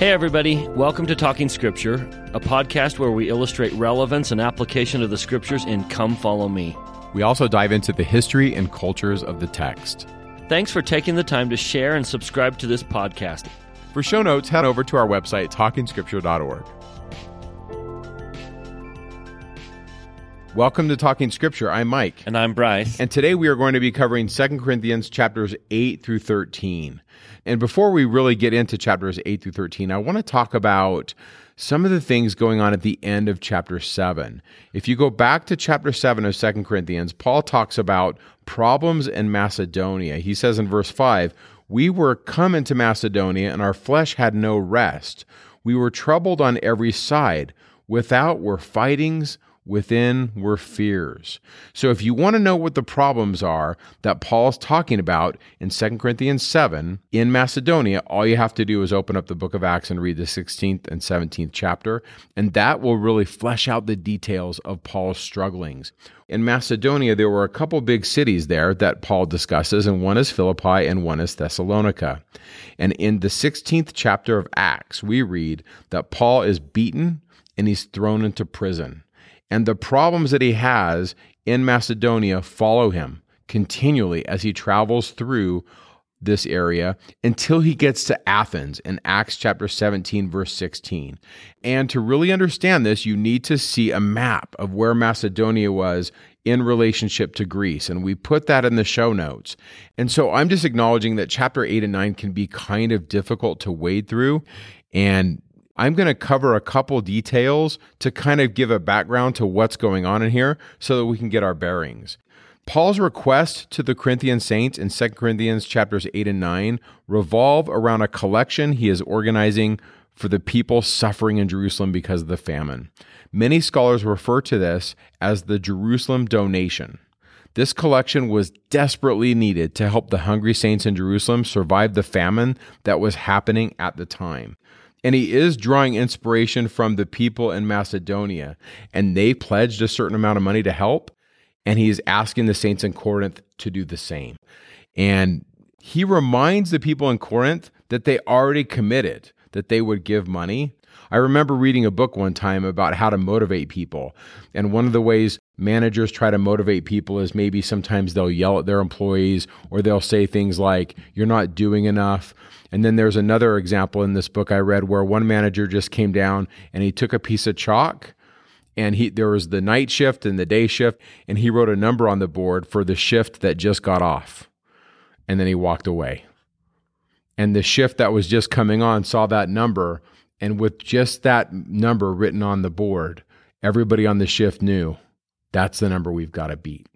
Hey, everybody. Welcome to Talking Scripture, a podcast where we illustrate relevance and application of the scriptures in Come Follow Me. We also dive into the history and cultures of the text. Thanks for taking the time to share and subscribe to this podcast. For show notes, head over to our website, talkingscripture.org. Welcome to Talking Scripture. I'm Mike. And I'm Bryce. And today we are going to be covering 2 Corinthians chapters 8 through 13. And before we really get into chapters 8 through 13, I want to talk about some of the things going on at the end of chapter 7. If you go back to chapter 7 of 2 Corinthians, Paul talks about problems in Macedonia. He says in verse 5, We were come into Macedonia, and our flesh had no rest. We were troubled on every side. Without were fightings within were fears. So if you want to know what the problems are that Paul's talking about in 2 Corinthians 7 in Macedonia, all you have to do is open up the book of Acts and read the 16th and 17th chapter, and that will really flesh out the details of Paul's strugglings. In Macedonia, there were a couple big cities there that Paul discusses, and one is Philippi and one is Thessalonica. And in the 16th chapter of Acts, we read that Paul is beaten and he's thrown into prison. And the problems that he has in Macedonia follow him continually as he travels through this area until he gets to Athens in Acts chapter 17, verse 16. And to really understand this, you need to see a map of where Macedonia was in relationship to Greece. And we put that in the show notes. And so I'm just acknowledging that chapter 8 and 9 can be kind of difficult to wade through. And I'm going to cover a couple details to kind of give a background to what's going on in here so that we can get our bearings. Paul's request to the Corinthian saints in 2 Corinthians chapters 8 and 9 revolve around a collection he is organizing for the people suffering in Jerusalem because of the famine. Many scholars refer to this as the Jerusalem donation. This collection was desperately needed to help the hungry saints in Jerusalem survive the famine that was happening at the time. And he is drawing inspiration from the people in Macedonia, and they pledged a certain amount of money to help. And he is asking the saints in Corinth to do the same. And he reminds the people in Corinth that they already committed that they would give money. I remember reading a book one time about how to motivate people. And one of the ways managers try to motivate people is maybe sometimes they'll yell at their employees or they'll say things like, You're not doing enough. And then there's another example in this book I read where one manager just came down and he took a piece of chalk and he there was the night shift and the day shift and he wrote a number on the board for the shift that just got off. And then he walked away. And the shift that was just coming on saw that number and with just that number written on the board, everybody on the shift knew that's the number we've got to beat.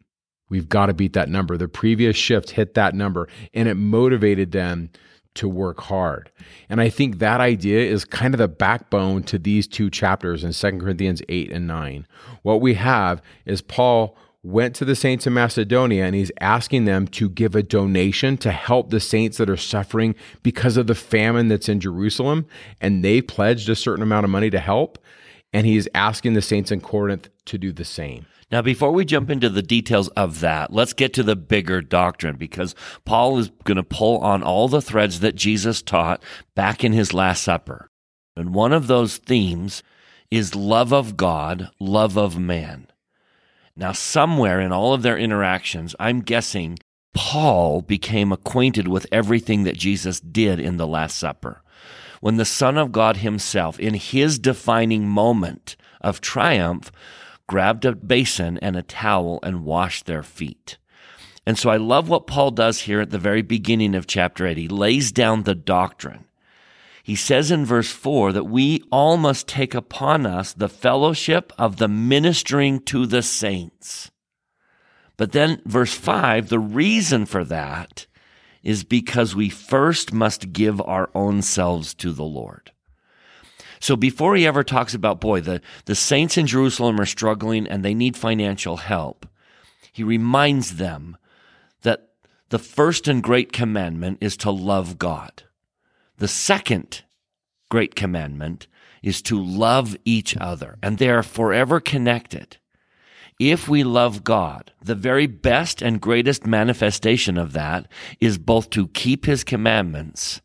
We've got to beat that number. The previous shift hit that number and it motivated them to work hard. And I think that idea is kind of the backbone to these two chapters in 2 Corinthians 8 and 9. What we have is Paul went to the saints in Macedonia and he's asking them to give a donation to help the saints that are suffering because of the famine that's in Jerusalem. And they pledged a certain amount of money to help. And he's asking the saints in Corinth to do the same. Now, before we jump into the details of that, let's get to the bigger doctrine because Paul is going to pull on all the threads that Jesus taught back in his Last Supper. And one of those themes is love of God, love of man. Now, somewhere in all of their interactions, I'm guessing Paul became acquainted with everything that Jesus did in the Last Supper. When the Son of God himself, in his defining moment of triumph, grabbed a basin and a towel and washed their feet. And so I love what Paul does here at the very beginning of chapter 8. He lays down the doctrine. He says in verse 4 that we all must take upon us the fellowship of the ministering to the saints. But then, verse 5, the reason for that is because we first must give our own selves to the Lord. So before he ever talks about, boy, the, the saints in Jerusalem are struggling and they need financial help, he reminds them that the first and great commandment is to love God. The second great commandment is to love each other, and they are forever connected. If we love God, the very best and greatest manifestation of that is both to keep his commandments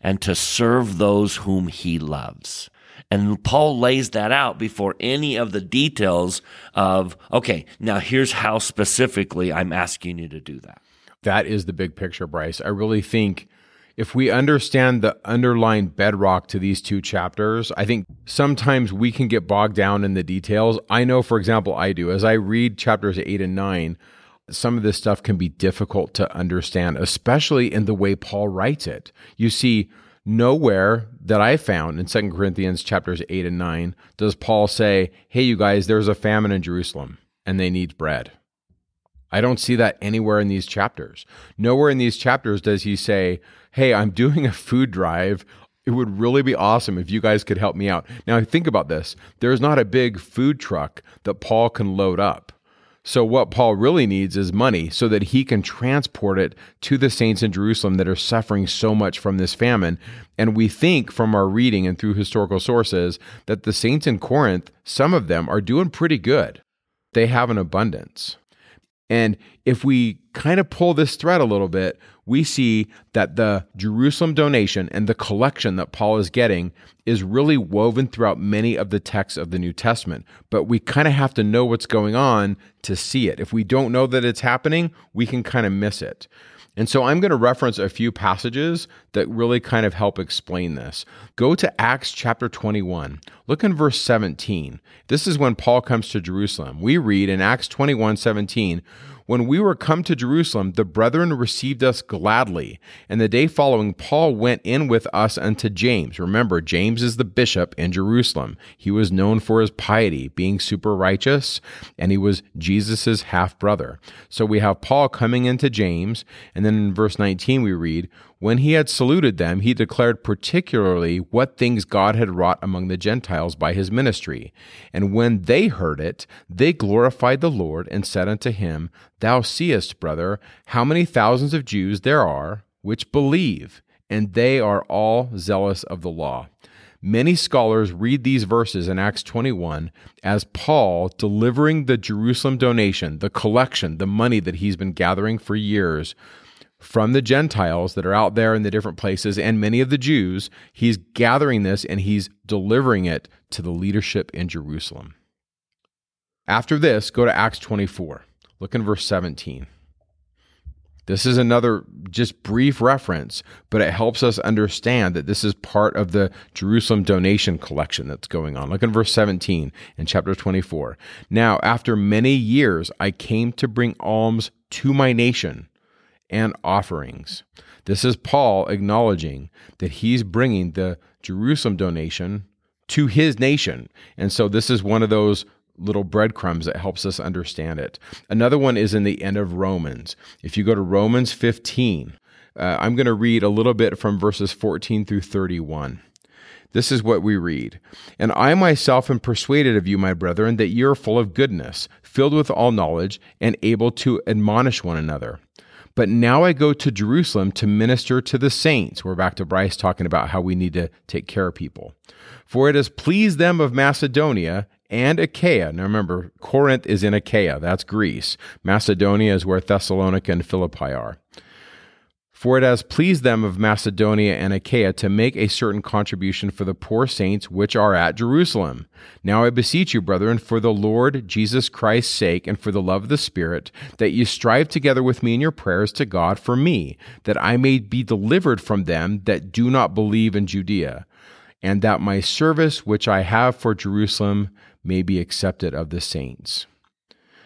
and to serve those whom he loves. And Paul lays that out before any of the details of, okay, now here's how specifically I'm asking you to do that. That is the big picture, Bryce. I really think if we understand the underlying bedrock to these two chapters, I think sometimes we can get bogged down in the details. I know, for example, I do. As I read chapters eight and nine, some of this stuff can be difficult to understand, especially in the way Paul writes it. You see, nowhere that I found in Second Corinthians chapters 8 and 9 does Paul say, Hey, you guys, there's a famine in Jerusalem and they need bread. I don't see that anywhere in these chapters. Nowhere in these chapters does he say, Hey, I'm doing a food drive. It would really be awesome if you guys could help me out. Now, think about this there's not a big food truck that Paul can load up. So, what Paul really needs is money so that he can transport it to the saints in Jerusalem that are suffering so much from this famine. And we think from our reading and through historical sources that the saints in Corinth, some of them are doing pretty good. They have an abundance. And if we kind of pull this thread a little bit, we see that the Jerusalem donation and the collection that Paul is getting is really woven throughout many of the texts of the New Testament. But we kind of have to know what's going on to see it. If we don't know that it's happening, we can kind of miss it. And so I'm going to reference a few passages that really kind of help explain this. Go to Acts chapter 21. Look in verse 17. This is when Paul comes to Jerusalem. We read in Acts 21 17, when we were come to Jerusalem, the brethren received us gladly. And the day following, Paul went in with us unto James. Remember, James is the bishop in Jerusalem. He was known for his piety, being super righteous, and he was Jesus's half brother. So we have Paul coming into James, and then in verse 19 we read, when he had saluted them, he declared particularly what things God had wrought among the Gentiles by his ministry. And when they heard it, they glorified the Lord and said unto him, Thou seest, brother, how many thousands of Jews there are which believe, and they are all zealous of the law. Many scholars read these verses in Acts 21 as Paul delivering the Jerusalem donation, the collection, the money that he's been gathering for years from the Gentiles that are out there in the different places and many of the Jews, he's gathering this and he's delivering it to the leadership in Jerusalem. After this, go to Acts 24. Look in verse 17. This is another just brief reference, but it helps us understand that this is part of the Jerusalem donation collection that's going on. Look in verse 17 in chapter 24. Now, after many years, I came to bring alms to my nation and offerings. This is Paul acknowledging that he's bringing the Jerusalem donation to his nation. And so this is one of those little breadcrumbs that helps us understand it. Another one is in the end of Romans. If you go to Romans 15, uh, I'm going to read a little bit from verses 14 through 31. This is what we read. And I myself am persuaded of you, my brethren, that you are full of goodness, filled with all knowledge, and able to admonish one another. But now I go to Jerusalem to minister to the saints. We're back to Bryce talking about how we need to take care of people. For it has pleased them of Macedonia and Achaia. Now remember, Corinth is in Achaia, that's Greece. Macedonia is where Thessalonica and Philippi are. For it has pleased them of Macedonia and Achaia to make a certain contribution for the poor saints which are at Jerusalem. Now I beseech you, brethren, for the Lord Jesus Christ's sake and for the love of the Spirit, that ye strive together with me in your prayers to God for me, that I may be delivered from them that do not believe in Judea, and that my service which I have for Jerusalem may be accepted of the saints.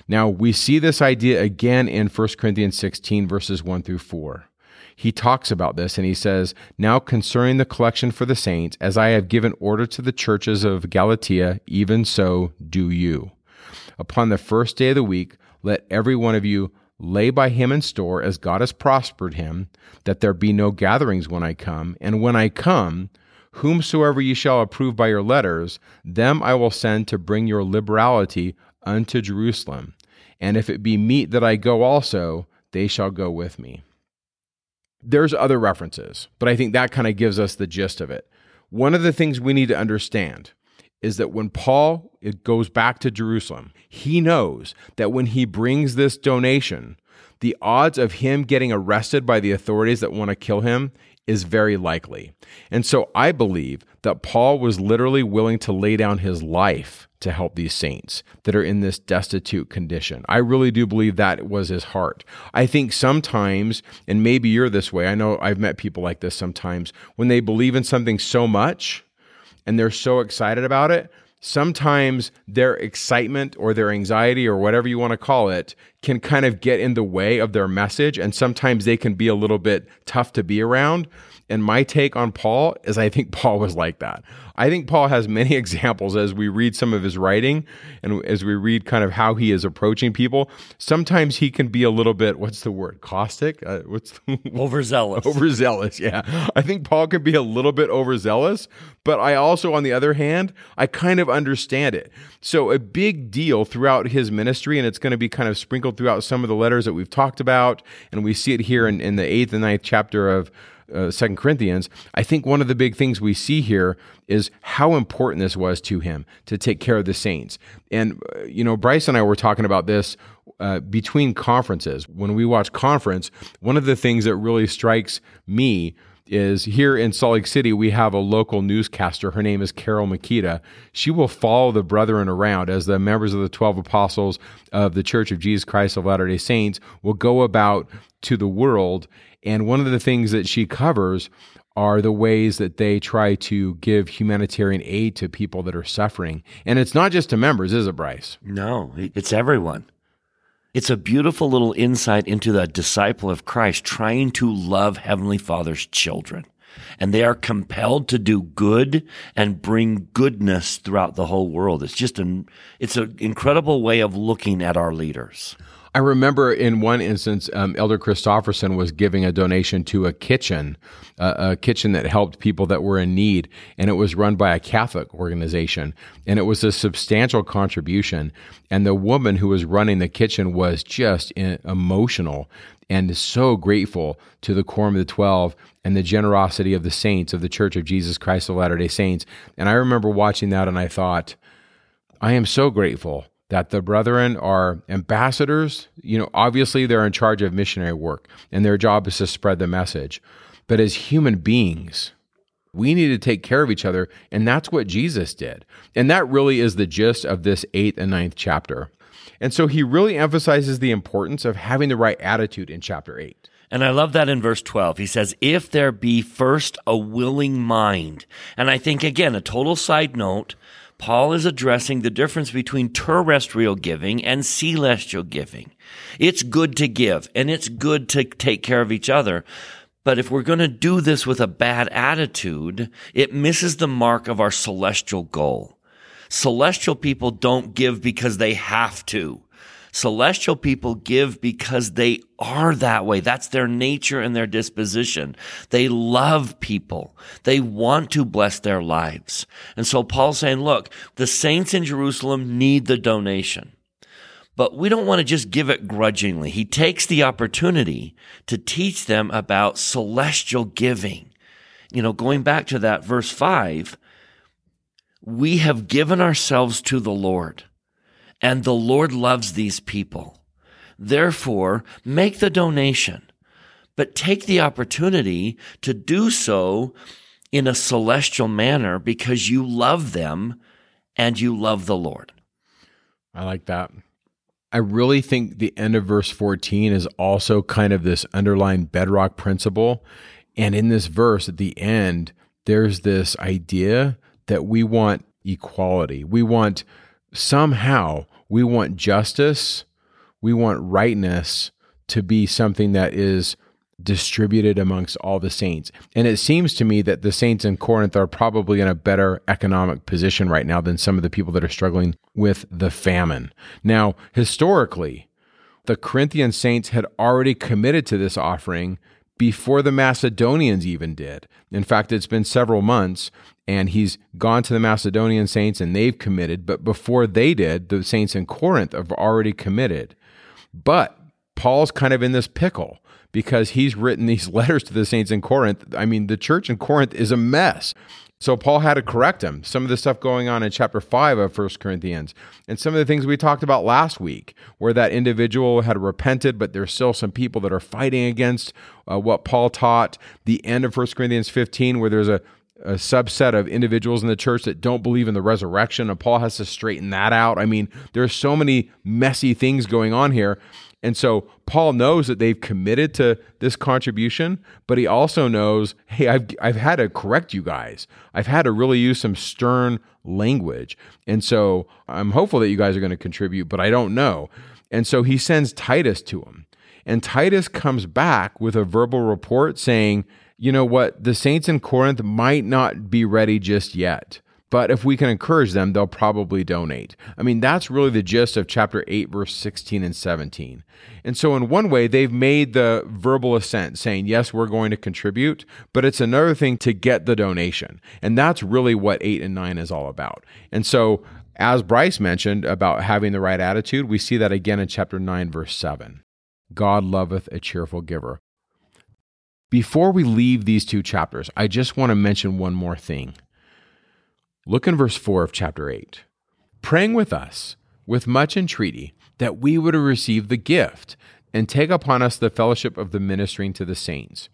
Now we see this idea again in 1 Corinthians 16, verses 1 through 4 he talks about this and he says, Now concerning the collection for the saints, as I have given order to the churches of Galatia, even so do you. Upon the first day of the week, let every one of you lay by him in store as God has prospered him, that there be no gatherings when I come. And when I come, whomsoever ye shall approve by your letters, them I will send to bring your liberality unto Jerusalem. And if it be meet that I go also, they shall go with me. There's other references, but I think that kind of gives us the gist of it. One of the things we need to understand is that when Paul it goes back to Jerusalem, he knows that when he brings this donation, the odds of him getting arrested by the authorities that want to kill him is very likely. And so I believe that Paul was literally willing to lay down his life to help these saints that are in this destitute condition. I really do believe that was his heart. I think sometimes, and maybe you're this way, I know I've met people like this sometimes, when they believe in something so much and they're so excited about it, sometimes their excitement or their anxiety or whatever you want to call it can kind of get in the way of their message. And sometimes they can be a little bit tough to be around. And my take on Paul is I think Paul was like that. I think Paul has many examples as we read some of his writing and as we read kind of how he is approaching people. Sometimes he can be a little bit, what's the word, caustic? Uh, what's the, overzealous? overzealous, yeah. I think Paul can be a little bit overzealous, but I also, on the other hand, I kind of understand it. So, a big deal throughout his ministry, and it's going to be kind of sprinkled throughout some of the letters that we've talked about, and we see it here in, in the eighth and ninth chapter of uh, Second Corinthians, I think one of the big things we see here is how important this was to him to take care of the saints. And uh, you know, Bryce and I were talking about this uh, between conferences. When we watch conference, one of the things that really strikes me is here in Salt Lake City, we have a local newscaster. Her name is Carole Mikita. She will follow the brethren around as the members of the 12 apostles of the Church of Jesus Christ of Latter day Saints will go about to the world and one of the things that she covers are the ways that they try to give humanitarian aid to people that are suffering. And it's not just to members, is it, Bryce? No, it's everyone. It's a beautiful little insight into the disciple of Christ trying to love Heavenly Father's children. And they are compelled to do good and bring goodness throughout the whole world. It's just an, it's an incredible way of looking at our leaders. I remember in one instance, um, Elder Christofferson was giving a donation to a kitchen, uh, a kitchen that helped people that were in need, and it was run by a Catholic organization, and it was a substantial contribution. And the woman who was running the kitchen was just emotional and so grateful to the Quorum of the Twelve and the generosity of the saints of the Church of Jesus Christ of Latter Day Saints. And I remember watching that, and I thought, I am so grateful that the brethren are ambassadors. You know, obviously they're in charge of missionary work and their job is to spread the message. But as human beings, we need to take care of each other. And that's what Jesus did. And that really is the gist of this eighth and ninth chapter. And so he really emphasizes the importance of having the right attitude in chapter eight. And I love that in verse 12. He says, If there be first a willing mind. And I think, again, a total side note, Paul is addressing the difference between terrestrial giving and celestial giving. It's good to give and it's good to take care of each other. But if we're going to do this with a bad attitude, it misses the mark of our celestial goal. Celestial people don't give because they have to. Celestial people give because they are that way. That's their nature and their disposition. They love people. They want to bless their lives. And so Paul's saying, look, the saints in Jerusalem need the donation. But we don't want to just give it grudgingly. He takes the opportunity to teach them about celestial giving. You know, going back to that verse five, we have given ourselves to the Lord. And the Lord loves these people. Therefore, make the donation, but take the opportunity to do so in a celestial manner because you love them and you love the Lord. I like that. I really think the end of verse 14 is also kind of this underlying bedrock principle. And in this verse at the end, there's this idea that we want equality. We want somehow we want justice, we want rightness to be something that is distributed amongst all the saints. And it seems to me that the saints in Corinth are probably in a better economic position right now than some of the people that are struggling with the famine. Now, historically, the Corinthian saints had already committed to this offering before the Macedonians even did. In fact, it's been several months, and he's gone to the Macedonian saints and they've committed. But before they did, the saints in Corinth have already committed. But Paul's kind of in this pickle because he's written these letters to the saints in Corinth. I mean, the church in Corinth is a mess. So Paul had to correct him. Some of the stuff going on in chapter 5 of 1 Corinthians and some of the things we talked about last week where that individual had repented but there's still some people that are fighting against uh, what Paul taught. The end of 1 Corinthians 15 where there's a a subset of individuals in the church that don't believe in the resurrection, and Paul has to straighten that out. I mean, there's so many messy things going on here. And so Paul knows that they've committed to this contribution, but he also knows, hey, I've, I've had to correct you guys. I've had to really use some stern language. And so I'm hopeful that you guys are going to contribute, but I don't know. And so he sends Titus to him. And Titus comes back with a verbal report saying, you know what, the saints in Corinth might not be ready just yet. But if we can encourage them, they'll probably donate. I mean, that's really the gist of chapter 8, verse 16 and 17. And so, in one way, they've made the verbal assent, saying, Yes, we're going to contribute, but it's another thing to get the donation. And that's really what 8 and 9 is all about. And so, as Bryce mentioned about having the right attitude, we see that again in chapter 9, verse 7. God loveth a cheerful giver. Before we leave these two chapters, I just want to mention one more thing. Look in verse 4 of chapter 8. Praying with us with much entreaty that we would receive the gift and take upon us the fellowship of the ministering to the saints.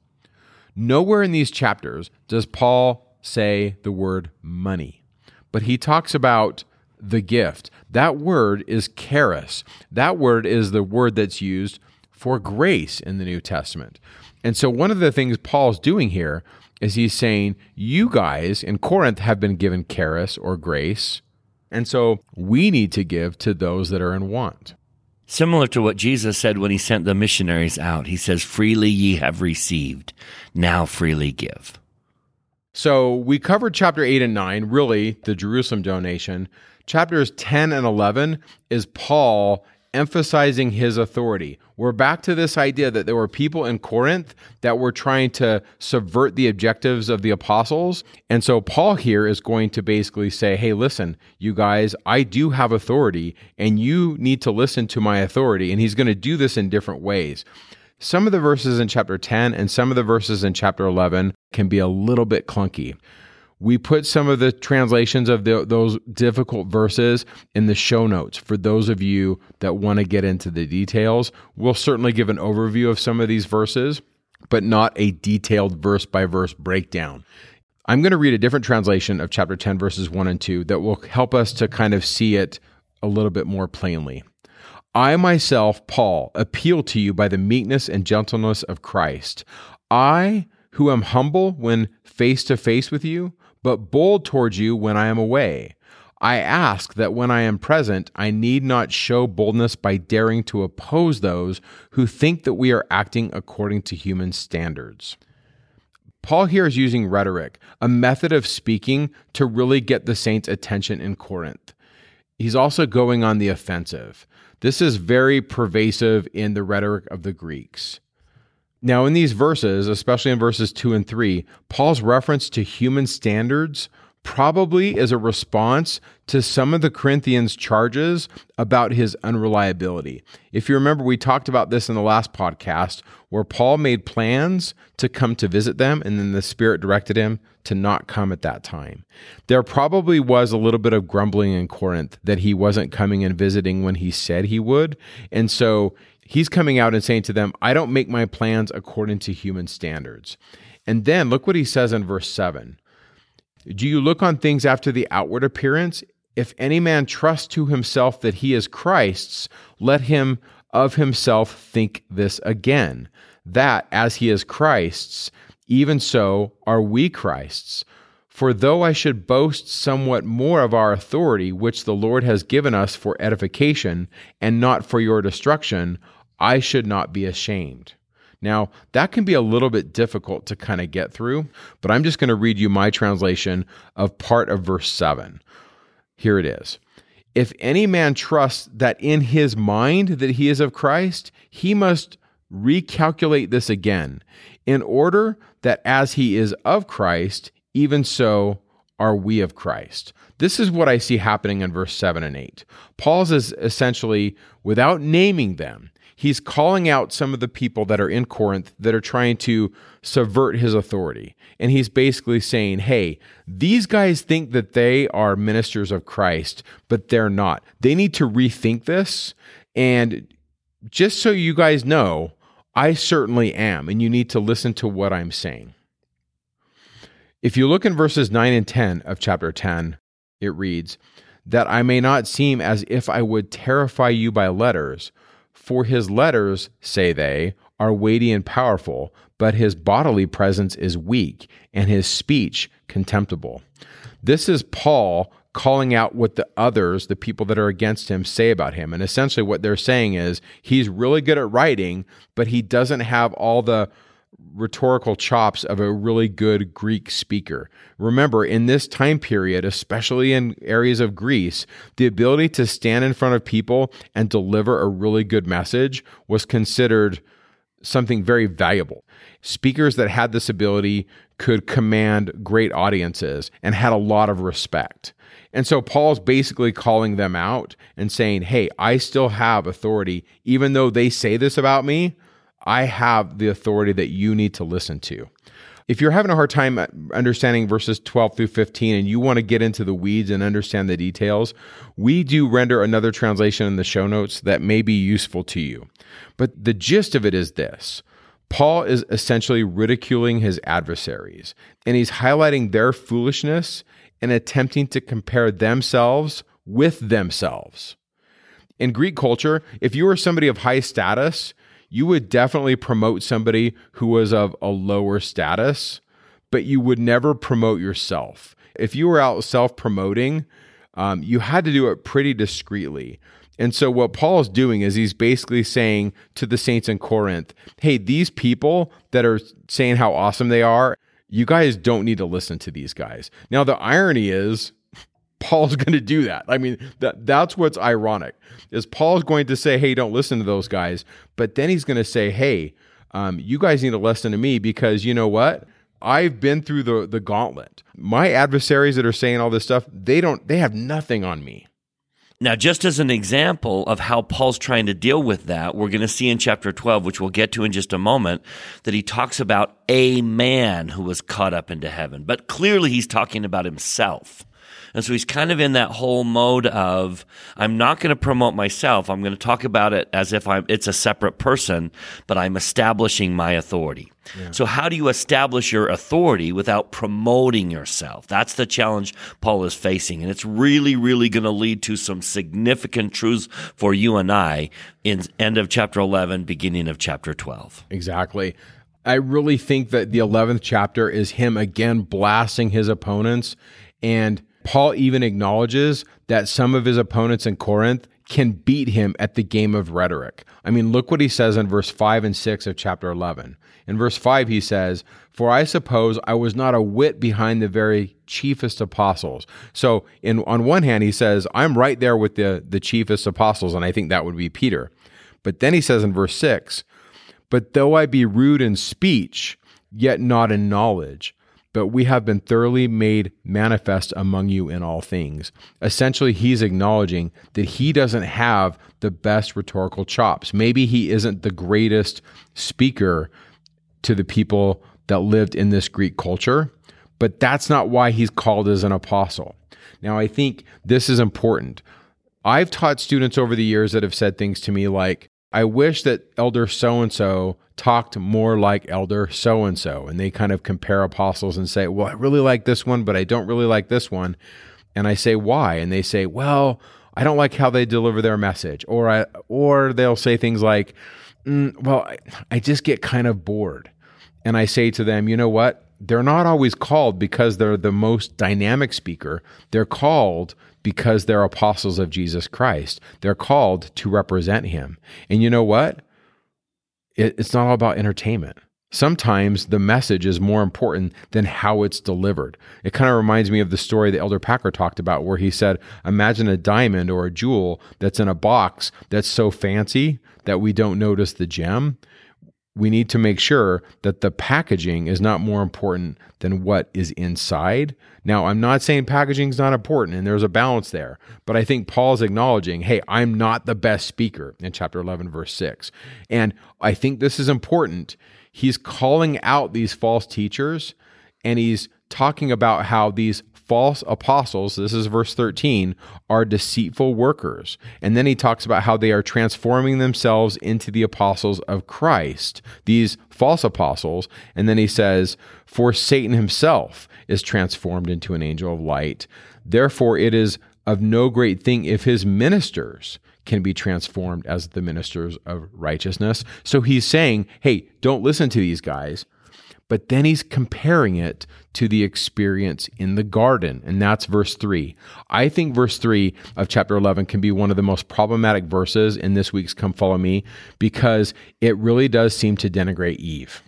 Nowhere in these chapters does Paul say the word money, but he talks about the gift. That word is charis. That word is the word that's used for grace in the New Testament. And so, one of the things Paul's doing here is he's saying, You guys in Corinth have been given charis or grace. And so we need to give to those that are in want. Similar to what Jesus said when he sent the missionaries out. He says, Freely ye have received, now freely give. So we covered chapter 8 and 9, really the Jerusalem donation. Chapters 10 and 11 is Paul emphasizing his authority. We're back to this idea that there were people in Corinth that were trying to subvert the objectives of the apostles. And so Paul here is going to basically say, hey, listen, you guys, I do have authority and you need to listen to my authority. And he's going to do this in different ways. Some of the verses in chapter 10 and some of the verses in chapter 11 can be a little bit clunky. We put some of the translations of the, those difficult verses in the show notes for those of you that want to get into the details. We'll certainly give an overview of some of these verses, but not a detailed verse by verse breakdown. I'm going to read a different translation of chapter 10, verses 1 and 2 that will help us to kind of see it a little bit more plainly. I myself, Paul, appeal to you by the meekness and gentleness of Christ. I, who am humble when face to face with you, but bold towards you when I am away. I ask that when I am present, I need not show boldness by daring to oppose those who think that we are acting according to human standards. Paul here is using rhetoric, a method of speaking to really get the saints' attention in Corinth. He's also going on the offensive. This is very pervasive in the rhetoric of the Greeks. Now, in these verses, especially in verses 2 and 3, Paul's reference to human standards probably is a response to some of the Corinthians' charges about his unreliability. If you remember, we talked about this in the last podcast where Paul made plans to come to visit them, and then the Spirit directed him to not come at that time. There probably was a little bit of grumbling in Corinth that he wasn't coming and visiting when he said he would. And so He's coming out and saying to them, I don't make my plans according to human standards. And then look what he says in verse 7 Do you look on things after the outward appearance? If any man trusts to himself that he is Christ's, let him of himself think this again, that as he is Christ's, even so are we Christ's. For though I should boast somewhat more of our authority, which the Lord has given us for edification, and not for your destruction, I should not be ashamed. Now, that can be a little bit difficult to kind of get through, but I'm just going to read you my translation of part of verse 7. Here it is. If any man trusts that in his mind that he is of Christ, he must recalculate this again, in order that as he is of Christ, even so are we of Christ. This is what I see happening in verse 7 and 8. Paul's is essentially, without naming them, he's calling out some of the people that are in Corinth that are trying to subvert his authority. And he's basically saying, hey, these guys think that they are ministers of Christ, but they're not. They need to rethink this. And just so you guys know, I certainly am. And you need to listen to what I'm saying. If you look in verses 9 and 10 of chapter 10, it reads, That I may not seem as if I would terrify you by letters for his letters, say they, are weighty and powerful, but his bodily presence is weak, and his speech contemptible. This is Paul calling out what the others, the people that are against him, say about him. And essentially, what they're saying is he's really good at writing, but he doesn't have all the rhetorical chops of a really good Greek speaker. Remember, in this time period, especially in areas of Greece, the ability to stand in front of people and deliver a really good message was considered something very valuable. Speakers that had this ability could command great audiences and had a lot of respect. And so Paul's basically calling them out and saying, Hey, I still have authority, even though they say this about me. I have the authority that you need to listen to. If you're having a hard time uh, understanding verses 12 through 15 and you want to get into the weeds and understand the details, we do render another translation in the show notes that may be useful to you. But the gist of it is this Paul is essentially ridiculing his adversaries, and he's highlighting their foolishness and attempting to compare themselves with themselves. In Greek culture, if you were somebody of high status, you would definitely promote somebody who was of a lower status, but you would never promote yourself. If you were out self promoting, um, you had to do it pretty discreetly. And so, what Paul is doing is he's basically saying to the saints in Corinth, hey, these people that are saying how awesome they are, you guys don't need to listen to these guys. Now, the irony is, Paul's going to do that. I mean, that that's what's ironic is Paul's going to say, "Hey, don't listen to those guys," but then he's going to say, "Hey, um, you guys need to listen to me because you know what? I've been through the the gauntlet. My adversaries that are saying all this stuff, they don't, they have nothing on me." Now, just as an example of how Paul's trying to deal with that, we're going to see in chapter 12, which we'll get to in just a moment, that he talks about a man who was caught up into heaven. But clearly, he's talking about himself. And so he's kind of in that whole mode of, I'm not going to promote myself. I'm going to talk about it as if I'm, it's a separate person, but I'm establishing my authority. Yeah. So how do you establish your authority without promoting yourself? That's the challenge Paul is facing. And it's really, really going to lead to some significant truths for you and I in end of chapter 11, beginning of chapter 12. Exactly. I really think that the 11th chapter is him again blasting his opponents and Paul even acknowledges that some of his opponents in Corinth can beat him at the game of rhetoric. I mean, look what he says in verse 5 and 6 of chapter 11. In verse 5, he says, For I suppose I was not a whit behind the very chiefest apostles. So, in, on one hand, he says, I'm right there with the, the chiefest apostles, and I think that would be Peter. But then he says in verse 6, But though I be rude in speech, yet not in knowledge, but we have been thoroughly made manifest among you in all things. Essentially, he's acknowledging that he doesn't have the best rhetorical chops. Maybe he isn't the greatest speaker to the people that lived in this Greek culture, but that's not why he's called as an apostle. Now, I think this is important. I've taught students over the years that have said things to me like, I wish that elder so and so talked more like elder so and so. And they kind of compare apostles and say, well, I really like this one, but I don't really like this one. And I say, why? And they say, well, I don't like how they deliver their message. Or, I, or they'll say things like, mm, well, I, I just get kind of bored. And I say to them, you know what? They're not always called because they're the most dynamic speaker. They're called because they're apostles of Jesus Christ. They're called to represent him. And you know what? It, it's not all about entertainment. Sometimes the message is more important than how it's delivered. It kind of reminds me of the story that Elder Packer talked about, where he said, Imagine a diamond or a jewel that's in a box that's so fancy that we don't notice the gem. We need to make sure that the packaging is not more important than what is inside. Now, I'm not saying packaging is not important and there's a balance there, but I think Paul's acknowledging, hey, I'm not the best speaker in chapter 11, verse 6. And I think this is important. He's calling out these false teachers and he's talking about how these false apostles, this is verse 13, are deceitful workers. And then he talks about how they are transforming themselves into the apostles of Christ, these false apostles. And then he says, For Satan himself is transformed into an angel of light. Therefore, it is of no great thing if his ministers can be transformed as the ministers of righteousness. So he's saying, hey, don't listen to these guys. But then he's comparing it to the experience in the garden. And that's verse 3. I think verse 3 of chapter 11 can be one of the most problematic verses in this week's Come Follow Me because it really does seem to denigrate Eve.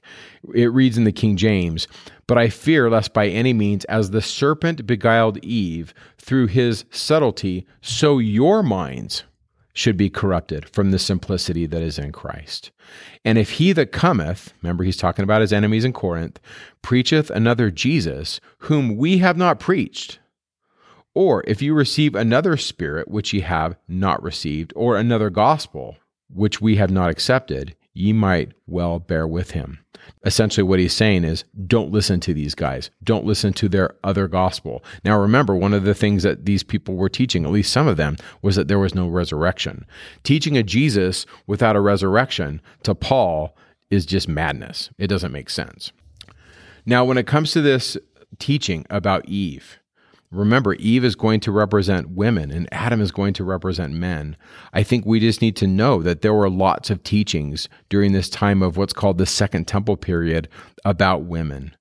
It reads in the King James, But I fear lest by any means, as the serpent beguiled Eve through his subtlety, so your minds should be corrupted from the simplicity that is in Christ. And if he that cometh, remember he's talking about his enemies in Corinth, preacheth another Jesus, whom we have not preached, or if you receive another spirit which ye have not received, or another gospel which we have not accepted, ye might well bear with him. Essentially, what he's saying is don't listen to these guys. Don't listen to their other gospel. Now, remember, one of the things that these people were teaching, at least some of them, was that there was no resurrection. Teaching a Jesus without a resurrection to Paul is just madness. It doesn't make sense. Now, when it comes to this teaching about Eve, Remember, Eve is going to represent women and Adam is going to represent men. I think we just need to know that there were lots of teachings during this time of what's called the Second Temple period about women.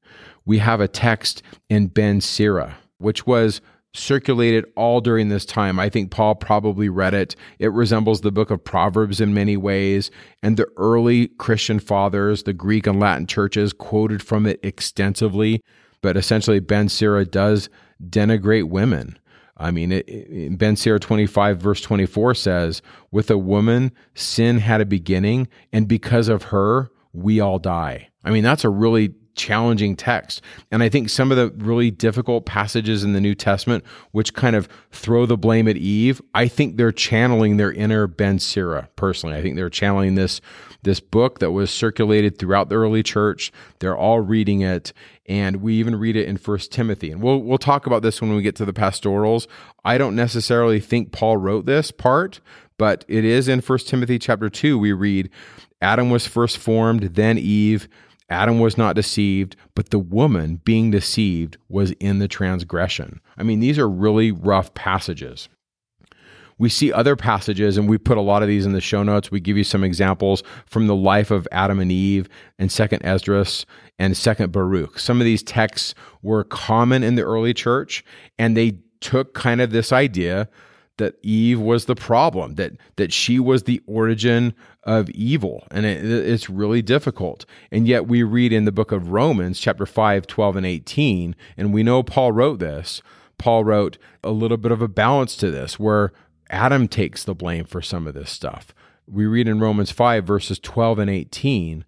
We have a text in Ben Sira, which was circulated all during this time. I think Paul probably read it. It resembles the book of Proverbs in many ways, and the early Christian fathers, the Greek and Latin churches, quoted from it extensively. But essentially, Ben Sira does denigrate women. I mean, it, it, Ben Sira 25, verse 24 says, With a woman, sin had a beginning, and because of her, we all die. I mean, that's a really challenging text. And I think some of the really difficult passages in the New Testament, which kind of throw the blame at Eve, I think they're channeling their inner Ben Sira personally. I think they're channeling this this book that was circulated throughout the early church. They're all reading it, and we even read it in First Timothy. And we'll we'll talk about this when we get to the pastorals. I don't necessarily think Paul wrote this part, but it is in First Timothy chapter 2 we read Adam was first formed, then Eve, Adam was not deceived, but the woman being deceived was in the transgression. I mean, these are really rough passages. We see other passages, and we put a lot of these in the show notes. We give you some examples from the life of Adam and Eve and Second Esdras and Second Baruch. Some of these texts were common in the early church, and they took kind of this idea that Eve was the problem, that that she was the origin of evil. And it, it's really difficult. And yet we read in the book of Romans, chapter 5, 12, and 18, and we know Paul wrote this. Paul wrote a little bit of a balance to this where Adam takes the blame for some of this stuff. We read in Romans 5, verses 12 and 18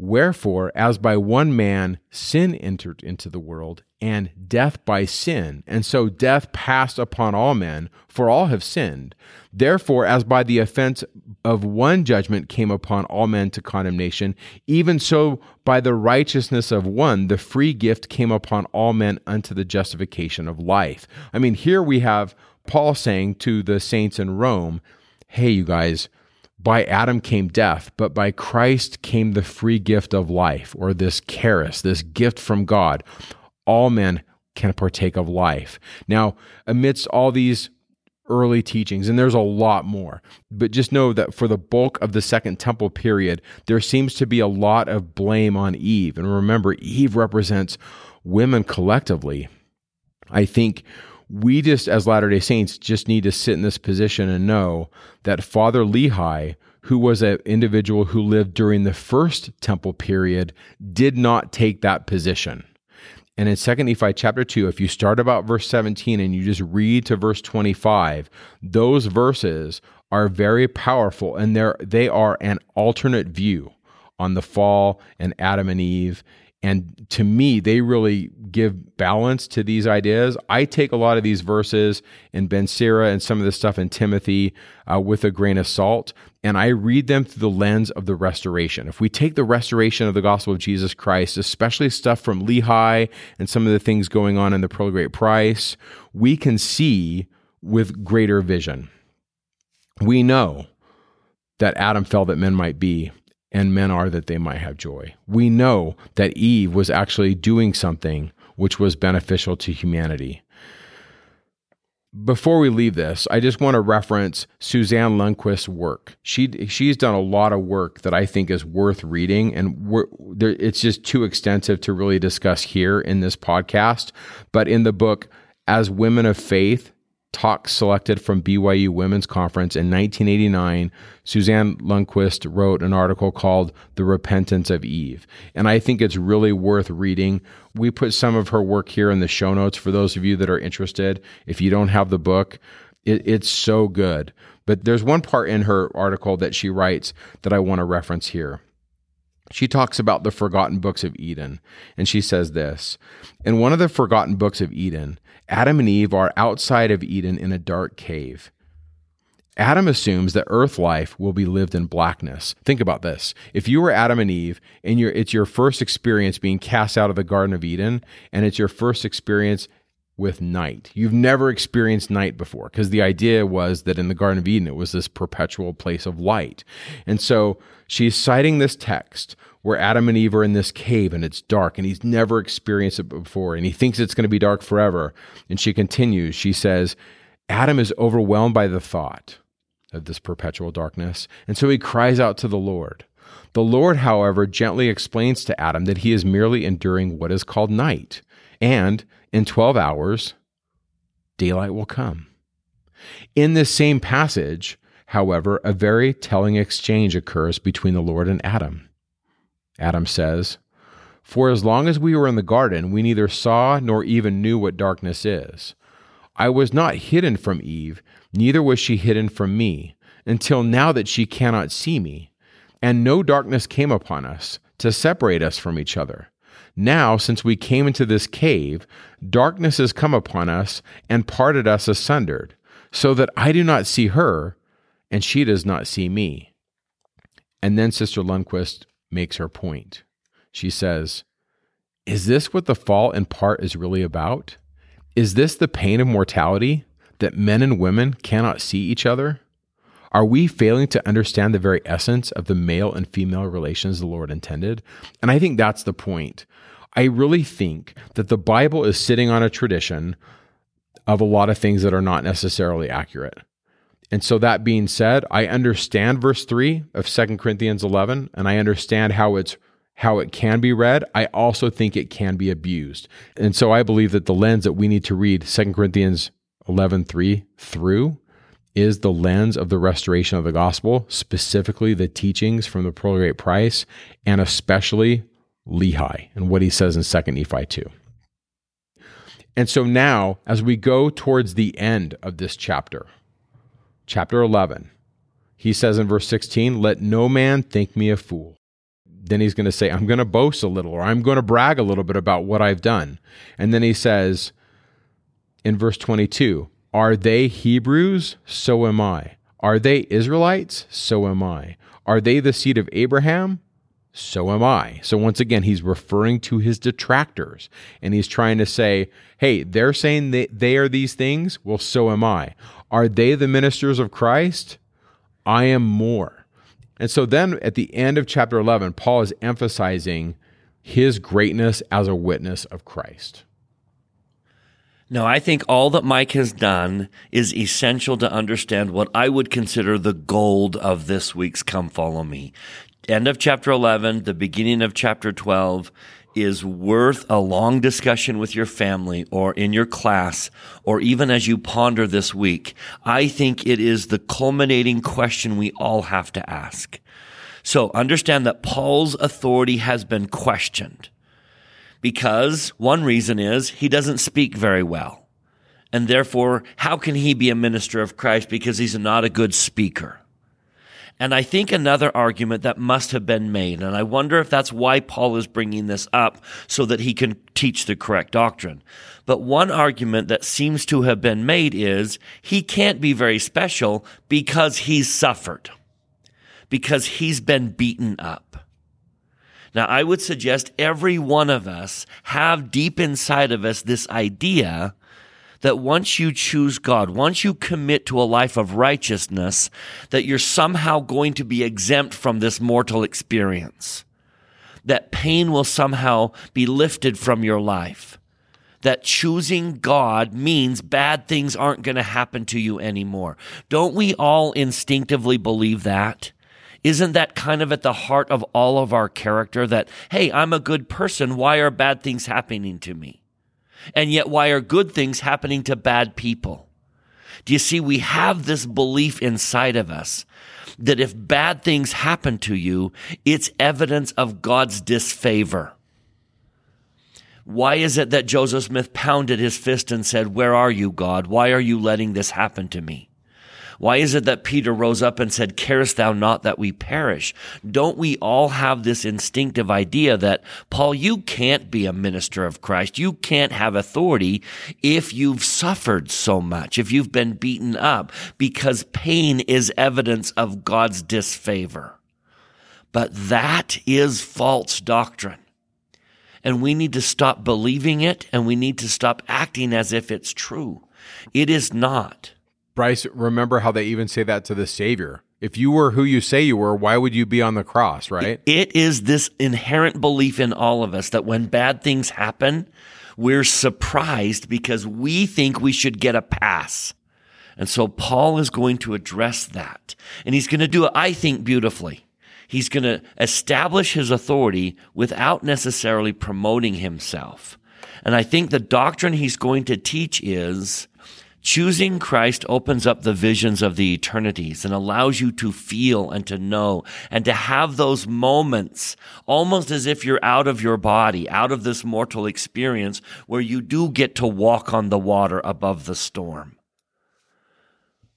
Wherefore, as by one man sin entered into the world, and death by sin, and so death passed upon all men, for all have sinned. Therefore, as by the offense of one judgment came upon all men to condemnation, even so by the righteousness of one, the free gift came upon all men unto the justification of life. I mean, here we have Paul saying to the saints in Rome, hey, you guys, by Adam came death, but by Christ came the free gift of life, or this charis, this gift from God. All men can partake of life. Now, amidst all these early teachings, and there's a lot more, but just know that for the bulk of the Second Temple period, there seems to be a lot of blame on Eve. And remember, Eve represents women collectively. I think we just, as Latter day Saints, just need to sit in this position and know that Father Lehi, who was an individual who lived during the first temple period, did not take that position. And in 2 Nephi chapter 2, if you start about verse 17 and you just read to verse 25, those verses are very powerful and they're, they are an alternate view on the fall and Adam and Eve. And to me, they really give balance to these ideas. I take a lot of these verses in Ben Sira and some of the stuff in Timothy uh, with a grain of salt, and I read them through the lens of the restoration. If we take the restoration of the gospel of Jesus Christ, especially stuff from Lehi and some of the things going on in the Pearl Great Price, we can see with greater vision. We know that Adam fell that men might be, and men are that they might have joy. We know that Eve was actually doing something which was beneficial to humanity. Before we leave this, I just want to reference Suzanne Lundquist's work. She she's done a lot of work that I think is worth reading, and it's just too extensive to really discuss here in this podcast. But in the book, as women of faith, talks selected from BYU Women's Conference in 1989, Suzanne Lundquist wrote an article called The Repentance of Eve. And I think it's really worth reading. We put some of her work here in the show notes for those of you that are interested. If you don't have the book, it, it's so good. But there's one part in her article that she writes that I want to reference here. She talks about the forgotten books of Eden, and she says this In one of the forgotten books of Eden, Adam and Eve are outside of Eden in a dark cave. Adam assumes that earth life will be lived in blackness. Think about this. If you were Adam and Eve and it's your first experience being cast out of the Garden of Eden, and it's your first experience with night. You've never experienced night before because the idea was that in the Garden of Eden, it was this perpetual place of light. And so she's citing this text where Adam and Eve are in this cave and it's dark and he's never experienced it before and he thinks it's going to be dark forever. And she continues, she says, Adam is overwhelmed by the thought of this perpetual darkness. And so he cries out to the Lord. The Lord, however, gently explains to Adam that he is merely enduring what is called night. And in 12 hours, daylight will come. In this same passage, however, a very telling exchange occurs between the Lord and Adam. Adam says, For as long as we were in the garden, we neither saw nor even knew what darkness is. I was not hidden from Eve, neither was she hidden from me, until now that she cannot see me. And no darkness came upon us to separate us from each other. Now, since we came into this cave, darkness has come upon us and parted us asunder, so that I do not see her, and she does not see me. And then Sister Lundquist makes her point. She says, Is this what the fall in part is really about? Is this the pain of mortality that men and women cannot see each other? Are we failing to understand the very essence of the male and female relations the Lord intended? And I think that's the point. I really think that the Bible is sitting on a tradition of a lot of things that are not necessarily accurate. And so that being said, I understand verse 3 of Second Corinthians 11 and I understand how it's how it can be read. I also think it can be abused. And so I believe that the lens that we need to read Second Corinthians 11:3 through is the lens of the restoration of the gospel, specifically the teachings from the Pearl Great Price and especially Lehi and what he says in 2nd Nephi 2. And so now as we go towards the end of this chapter, chapter 11, he says in verse 16, Let no man think me a fool. Then he's going to say, I'm going to boast a little, or I'm going to brag a little bit about what I've done. And then he says in verse 22, Are they Hebrews? So am I. Are they Israelites? So am I. Are they the seed of Abraham? So am I. So once again, he's referring to his detractors and he's trying to say, hey, they're saying that they are these things. Well, so am I. Are they the ministers of Christ? I am more. And so then at the end of chapter 11, Paul is emphasizing his greatness as a witness of Christ. No, I think all that Mike has done is essential to understand what I would consider the gold of this week's Come Follow Me. End of chapter 11, the beginning of chapter 12 is worth a long discussion with your family or in your class or even as you ponder this week. I think it is the culminating question we all have to ask. So understand that Paul's authority has been questioned because one reason is he doesn't speak very well. And therefore, how can he be a minister of Christ? Because he's not a good speaker. And I think another argument that must have been made, and I wonder if that's why Paul is bringing this up so that he can teach the correct doctrine. But one argument that seems to have been made is he can't be very special because he's suffered, because he's been beaten up. Now, I would suggest every one of us have deep inside of us this idea that once you choose God, once you commit to a life of righteousness, that you're somehow going to be exempt from this mortal experience. That pain will somehow be lifted from your life. That choosing God means bad things aren't going to happen to you anymore. Don't we all instinctively believe that? Isn't that kind of at the heart of all of our character that, hey, I'm a good person. Why are bad things happening to me? And yet, why are good things happening to bad people? Do you see, we have this belief inside of us that if bad things happen to you, it's evidence of God's disfavor. Why is it that Joseph Smith pounded his fist and said, Where are you, God? Why are you letting this happen to me? Why is it that Peter rose up and said, Carest thou not that we perish? Don't we all have this instinctive idea that, Paul, you can't be a minister of Christ. You can't have authority if you've suffered so much, if you've been beaten up, because pain is evidence of God's disfavor. But that is false doctrine. And we need to stop believing it and we need to stop acting as if it's true. It is not. Bryce, remember how they even say that to the Savior. If you were who you say you were, why would you be on the cross, right? It is this inherent belief in all of us that when bad things happen, we're surprised because we think we should get a pass. And so Paul is going to address that. And he's going to do it, I think, beautifully. He's going to establish his authority without necessarily promoting himself. And I think the doctrine he's going to teach is Choosing Christ opens up the visions of the eternities and allows you to feel and to know and to have those moments almost as if you're out of your body, out of this mortal experience where you do get to walk on the water above the storm.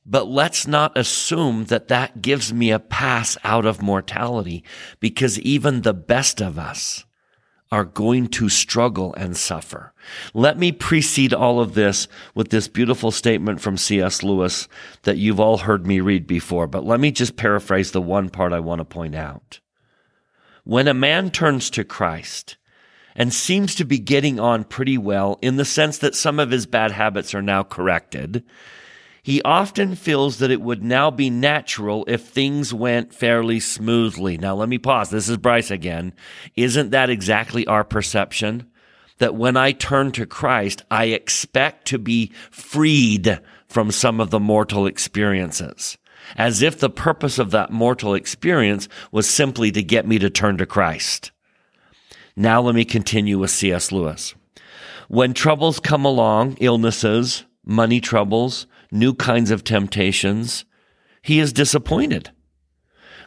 But let's not assume that that gives me a pass out of mortality because even the best of us are going to struggle and suffer. Let me precede all of this with this beautiful statement from C.S. Lewis that you've all heard me read before, but let me just paraphrase the one part I want to point out. When a man turns to Christ and seems to be getting on pretty well in the sense that some of his bad habits are now corrected, he often feels that it would now be natural if things went fairly smoothly. Now, let me pause. This is Bryce again. Isn't that exactly our perception? That when I turn to Christ, I expect to be freed from some of the mortal experiences. As if the purpose of that mortal experience was simply to get me to turn to Christ. Now let me continue with C.S. Lewis. When troubles come along, illnesses, money troubles, new kinds of temptations, he is disappointed.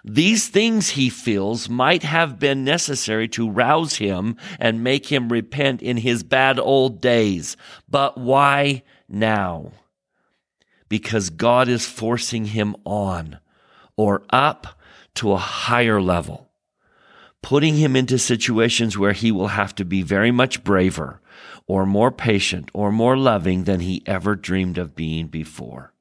These things he feels might have been necessary to rouse him and make him repent in his bad old days. But why now? Because God is forcing him on or up to a higher level, putting him into situations where he will have to be very much braver or more patient or more loving than he ever dreamed of being before.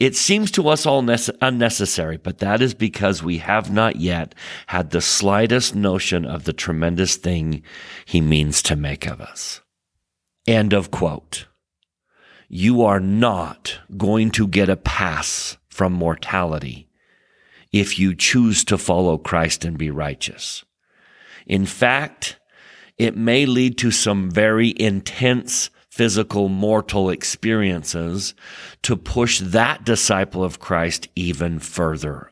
It seems to us all nece- unnecessary, but that is because we have not yet had the slightest notion of the tremendous thing he means to make of us. End of quote. You are not going to get a pass from mortality if you choose to follow Christ and be righteous. In fact, it may lead to some very intense physical mortal experiences to push that disciple of Christ even further.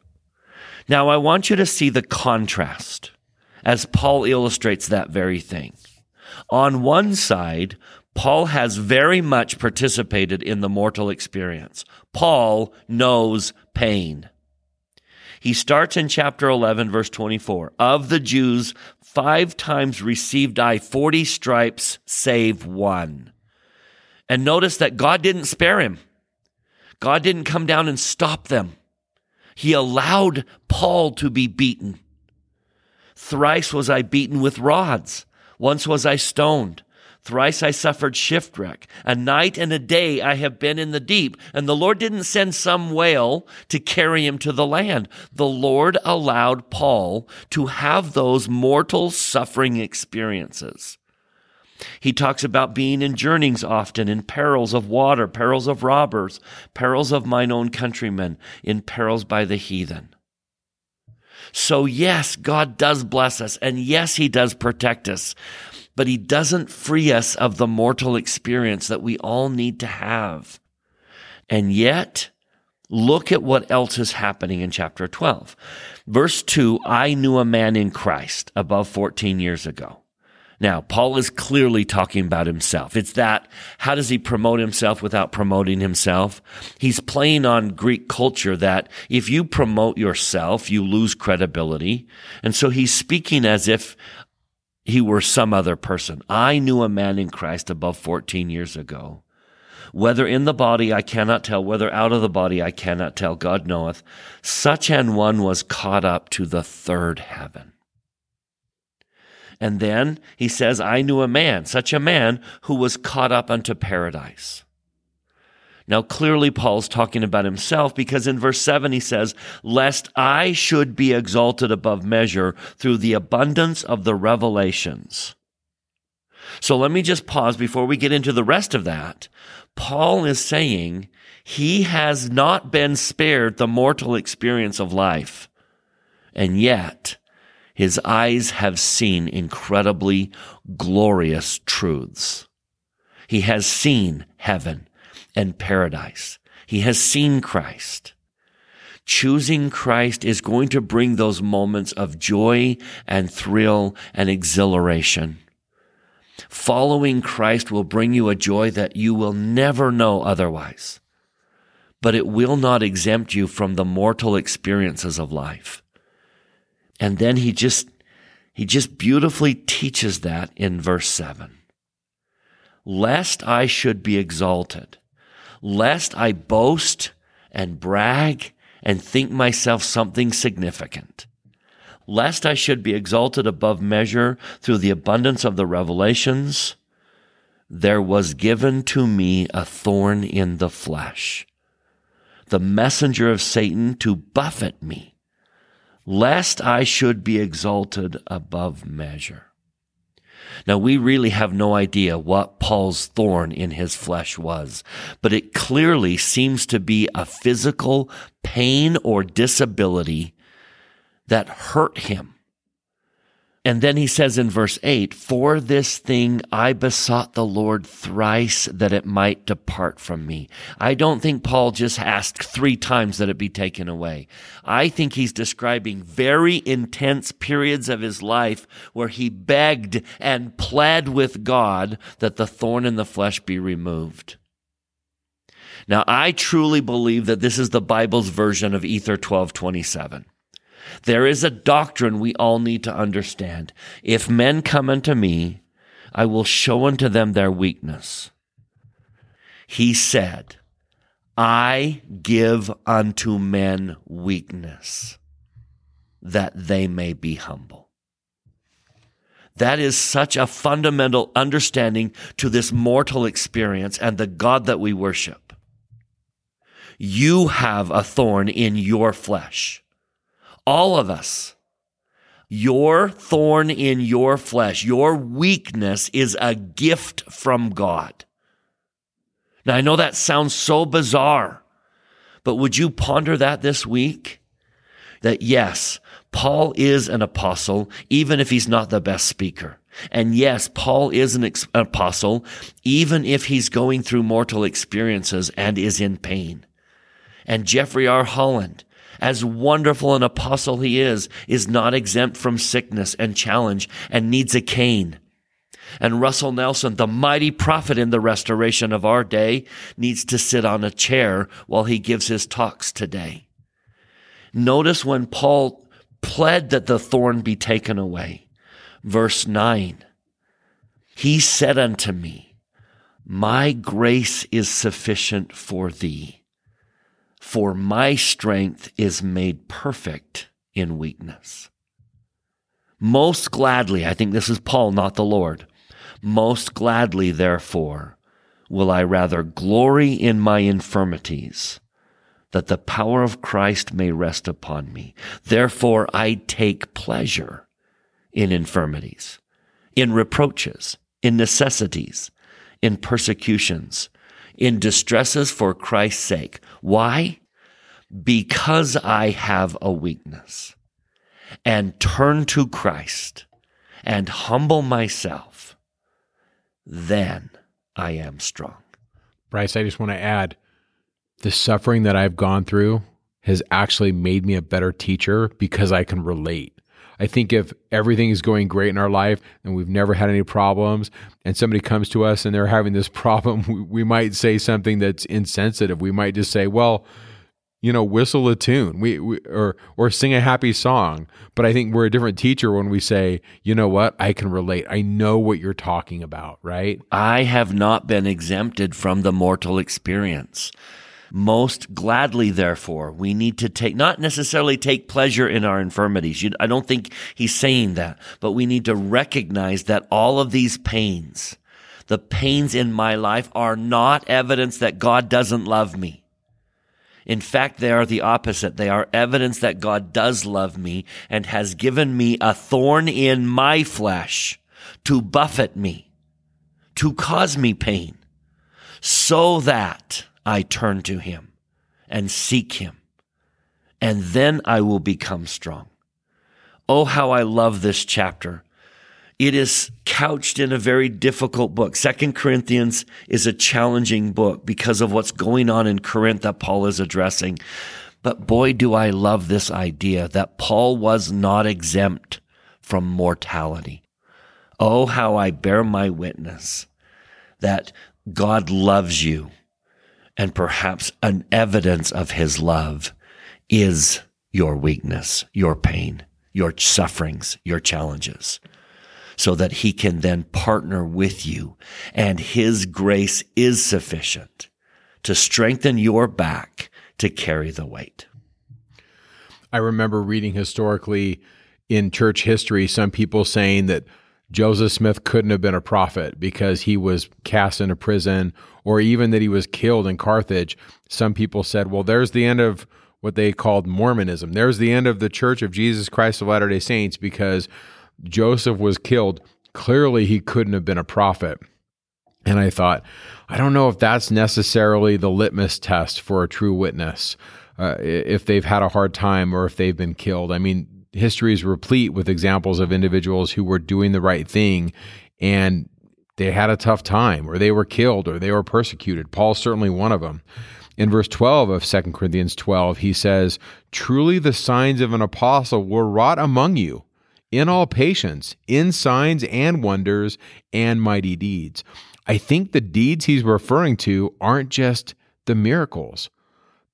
Now, I want you to see the contrast as Paul illustrates that very thing. On one side, Paul has very much participated in the mortal experience. Paul knows pain. He starts in chapter 11, verse 24. Of the Jews, five times received I 40 stripes, save one. And notice that God didn't spare him. God didn't come down and stop them. He allowed Paul to be beaten. Thrice was I beaten with rods. Once was I stoned. Thrice I suffered shipwreck. A night and a day I have been in the deep. And the Lord didn't send some whale to carry him to the land. The Lord allowed Paul to have those mortal suffering experiences. He talks about being in journeyings often, in perils of water, perils of robbers, perils of mine own countrymen, in perils by the heathen. So, yes, God does bless us, and yes, He does protect us, but He doesn't free us of the mortal experience that we all need to have. And yet, look at what else is happening in chapter 12. Verse 2 I knew a man in Christ above 14 years ago. Now, Paul is clearly talking about himself. It's that, how does he promote himself without promoting himself? He's playing on Greek culture that if you promote yourself, you lose credibility. And so he's speaking as if he were some other person. I knew a man in Christ above 14 years ago. Whether in the body I cannot tell, whether out of the body I cannot tell, God knoweth. Such an one was caught up to the third heaven. And then he says, I knew a man, such a man who was caught up unto paradise. Now, clearly, Paul's talking about himself because in verse 7 he says, Lest I should be exalted above measure through the abundance of the revelations. So let me just pause before we get into the rest of that. Paul is saying he has not been spared the mortal experience of life. And yet, his eyes have seen incredibly glorious truths. He has seen heaven and paradise. He has seen Christ. Choosing Christ is going to bring those moments of joy and thrill and exhilaration. Following Christ will bring you a joy that you will never know otherwise, but it will not exempt you from the mortal experiences of life. And then he just, he just beautifully teaches that in verse seven. Lest I should be exalted, lest I boast and brag and think myself something significant, lest I should be exalted above measure through the abundance of the revelations, there was given to me a thorn in the flesh, the messenger of Satan to buffet me lest I should be exalted above measure. Now, we really have no idea what Paul's thorn in his flesh was, but it clearly seems to be a physical pain or disability that hurt him and then he says in verse 8, For this thing I besought the Lord thrice that it might depart from me. I don't think Paul just asked three times that it be taken away. I think he's describing very intense periods of his life where he begged and pled with God that the thorn in the flesh be removed. Now, I truly believe that this is the Bible's version of Ether 1227. There is a doctrine we all need to understand. If men come unto me, I will show unto them their weakness. He said, I give unto men weakness that they may be humble. That is such a fundamental understanding to this mortal experience and the God that we worship. You have a thorn in your flesh. All of us. Your thorn in your flesh, your weakness is a gift from God. Now, I know that sounds so bizarre, but would you ponder that this week? That yes, Paul is an apostle, even if he's not the best speaker. And yes, Paul is an apostle, even if he's going through mortal experiences and is in pain. And Jeffrey R. Holland, as wonderful an apostle he is, is not exempt from sickness and challenge and needs a cane. And Russell Nelson, the mighty prophet in the restoration of our day, needs to sit on a chair while he gives his talks today. Notice when Paul pled that the thorn be taken away. Verse 9. He said unto me, My grace is sufficient for thee For my strength is made perfect in weakness. Most gladly, I think this is Paul, not the Lord. Most gladly, therefore, will I rather glory in my infirmities, that the power of Christ may rest upon me. Therefore, I take pleasure in infirmities, in reproaches, in necessities, in persecutions, in distresses for Christ's sake. Why? Because I have a weakness and turn to Christ and humble myself, then I am strong. Bryce, I just want to add the suffering that I've gone through has actually made me a better teacher because I can relate. I think if everything is going great in our life and we've never had any problems, and somebody comes to us and they're having this problem, we, we might say something that's insensitive. We might just say, well, you know, whistle a tune, we, we, or or sing a happy song. But I think we're a different teacher when we say, you know what, I can relate. I know what you're talking about, right? I have not been exempted from the mortal experience. Most gladly, therefore, we need to take, not necessarily take pleasure in our infirmities. You, I don't think he's saying that, but we need to recognize that all of these pains, the pains in my life are not evidence that God doesn't love me. In fact, they are the opposite. They are evidence that God does love me and has given me a thorn in my flesh to buffet me, to cause me pain, so that I turn to him and seek him, and then I will become strong. Oh, how I love this chapter. It is couched in a very difficult book. Second Corinthians is a challenging book because of what's going on in Corinth that Paul is addressing. But boy, do I love this idea that Paul was not exempt from mortality. Oh, how I bear my witness that God loves you and perhaps an evidence of his love is your weakness, your pain, your sufferings, your challenges, so that he can then partner with you. And his grace is sufficient to strengthen your back to carry the weight. I remember reading historically in church history some people saying that Joseph Smith couldn't have been a prophet because he was cast into prison or even that he was killed in Carthage. Some people said, well, there's the end of what they called Mormonism. There's the end of the Church of Jesus Christ of Latter day Saints because Joseph was killed. Clearly, he couldn't have been a prophet. And I thought, I don't know if that's necessarily the litmus test for a true witness, uh, if they've had a hard time or if they've been killed. I mean, history is replete with examples of individuals who were doing the right thing and they had a tough time or they were killed or they were persecuted. Paul's certainly one of them. In verse 12 of 2 Corinthians 12, he says, Truly the signs of an apostle were wrought among you in all patience, in signs and wonders and mighty deeds. I think the deeds he's referring to aren't just the miracles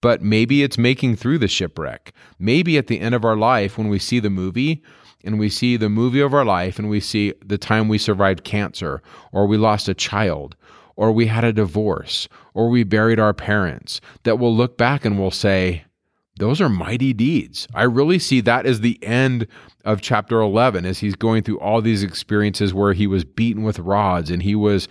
but maybe it's making through the shipwreck. Maybe at the end of our life, when we see the movie, and we see the movie of our life, and we see the time we survived cancer, or we lost a child, or we had a divorce, or we buried our parents, that we'll look back and we'll say, those are mighty deeds. I really see that as the end of chapter 11 as he's going through all these experiences where he was beaten with rods and he was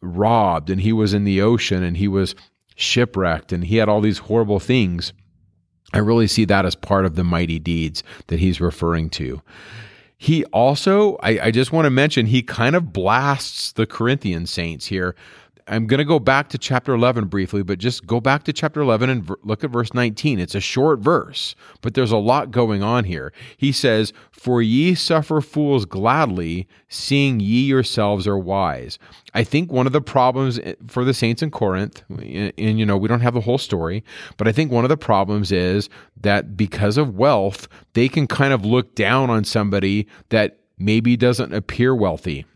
robbed and he was in the ocean and he was shipwrecked and he had all these horrible things. I really see that as part of the mighty deeds that he's referring to. He also, I, I just want to mention, he kind of blasts the Corinthian saints here I'm going to go back to chapter 11 briefly, but just go back to chapter 11 and look at verse 19. It's a short verse, but there's a lot going on here. He says, For ye suffer fools gladly, seeing ye yourselves are wise. I think one of the problems eh, for the saints in Corinth, and, and you know, we don't have the whole story, but I think one of the problems is that because of wealth, they can kind of look down on somebody that maybe doesn't appear wealthy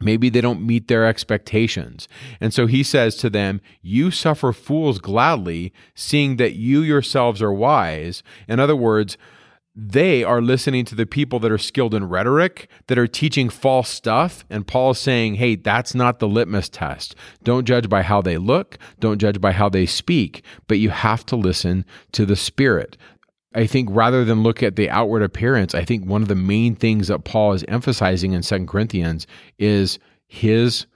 Maybe they don't meet their expectations. And so he says to them, You suffer fools gladly, seeing that you yourselves are wise. In other words, they are listening to the people that are skilled in rhetoric, that are teaching false stuff. And Paul's saying, hey, that's not the litmus test. Don't judge by how they look, don't judge by how they speak, but you have to listen to the Spirit. I think rather than look at the outward appearance, I think one of the main things that Paul is emphasizing in Second Corinthians is his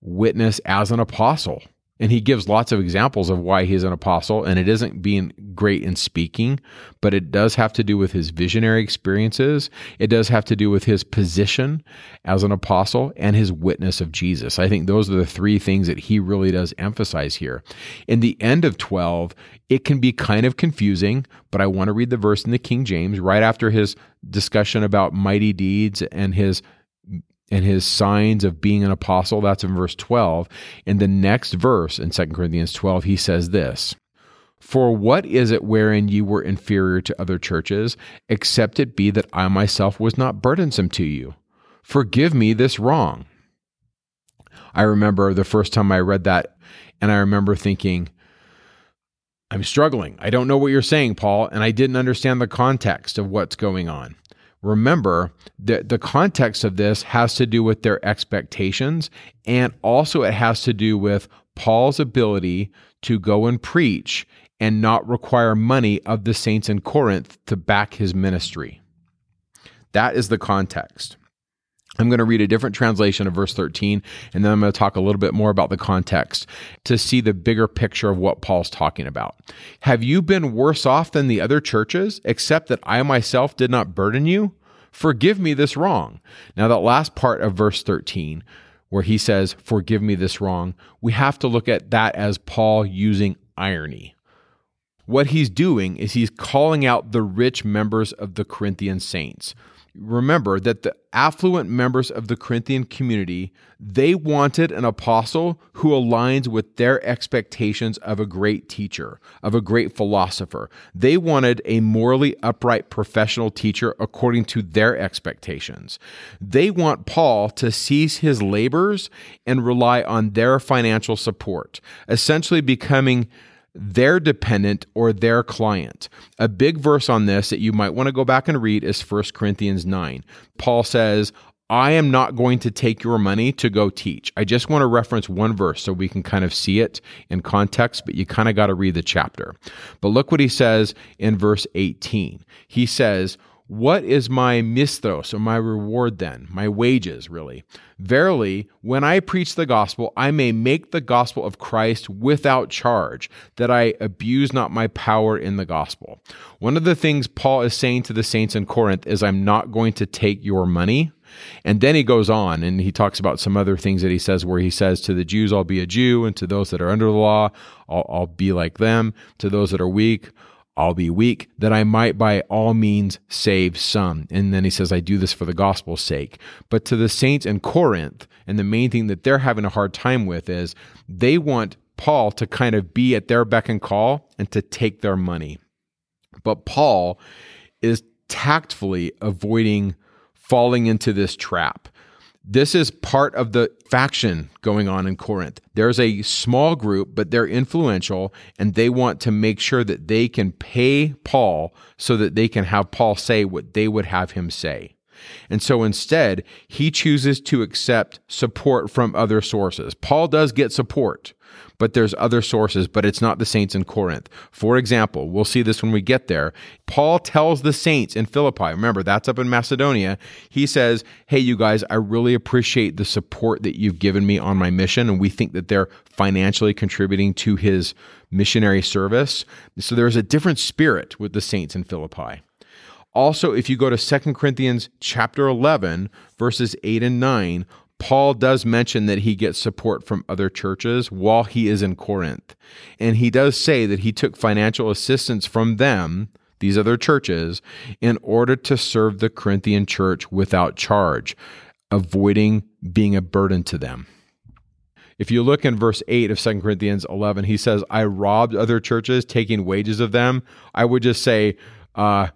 witness as an apostle. And he gives lots of examples of why he's an apostle. And it isn't being great in speaking, but it does have to do with his visionary experiences. It does have to do with his position as an apostle and his witness of Jesus. I think those are the three things that he really does emphasize here. In the end of 12, it can be kind of confusing, but I want to read the verse in the King James right after his discussion about mighty deeds and his and his signs of being an apostle. That's in verse 12. In the next verse in 2 Corinthians 12, he says this For what is it wherein ye were inferior to other churches, except it be that I myself was not burdensome to you? Forgive me this wrong. I remember the first time I read that, and I remember thinking, I'm struggling. I don't know what you're saying, Paul, and I didn't understand the context of what's going on. Remember that the context of this has to do with their expectations, and also it has to do with Paul's ability to go and preach and not require money of the saints in Corinth to back his ministry. That is the context. I'm going to read a different translation of verse 13, and then I'm going to talk a little bit more about the context to see the bigger picture of what Paul's talking about. Have you been worse off than the other churches, except that I myself did not burden you? Forgive me this wrong. Now, that last part of verse 13, where he says, Forgive me this wrong, we have to look at that as Paul using irony. What he's doing is he's calling out the rich members of the Corinthian saints remember that the affluent members of the Corinthian community, they wanted an apostle who aligns with their expectations of a great teacher, of a great philosopher. They wanted a morally upright professional teacher according to their expectations. They want Paul to cease his labors and rely on their financial support, essentially becoming their dependent or their client. A big verse on this that you might want to go back and read is 1 Corinthians 9. Paul says, I am not going to take your money to go teach. I just want to reference one verse so we can kind of see it in context, but you kind of got to read the chapter. But look what he says in verse 18. He says, what is my misthos or my reward then? My wages, really. Verily, when I preach the gospel, I may make the gospel of Christ without charge, that I abuse not my power in the gospel. One of the things Paul is saying to the saints in Corinth is, I'm not going to take your money. And then he goes on and he talks about some other things that he says, where he says, To the Jews, I'll be a Jew, and to those that are under the law, I'll, I'll be like them. To those that are weak, I'll be weak, that I might by all means save some. And then he says, I do this for the gospel's sake. But to the saints in Corinth, and the main thing that they're having a hard time with is they want Paul to kind of be at their beck and call and to take their money. But Paul is tactfully avoiding falling into this trap. This is part of the faction going on in Corinth. There's a small group, but they're influential, and they want to make sure that they can pay Paul so that they can have Paul say what they would have him say. And so instead, he chooses to accept support from other sources. Paul does get support, but there's other sources, but it's not the saints in Corinth. For example, we'll see this when we get there. Paul tells the saints in Philippi, remember that's up in Macedonia, he says, Hey, you guys, I really appreciate the support that you've given me on my mission. And we think that they're financially contributing to his missionary service. So there's a different spirit with the saints in Philippi. Also, if you go to 2 Corinthians chapter 11, verses 8 and 9, Paul does mention that he gets support from other churches while he is in Corinth. And he does say that he took financial assistance from them, these other churches, in order to serve the Corinthian church without charge, avoiding being a burden to them. If you look in verse 8 of 2 Corinthians 11, he says, I robbed other churches, taking wages of them. I would just say, uh,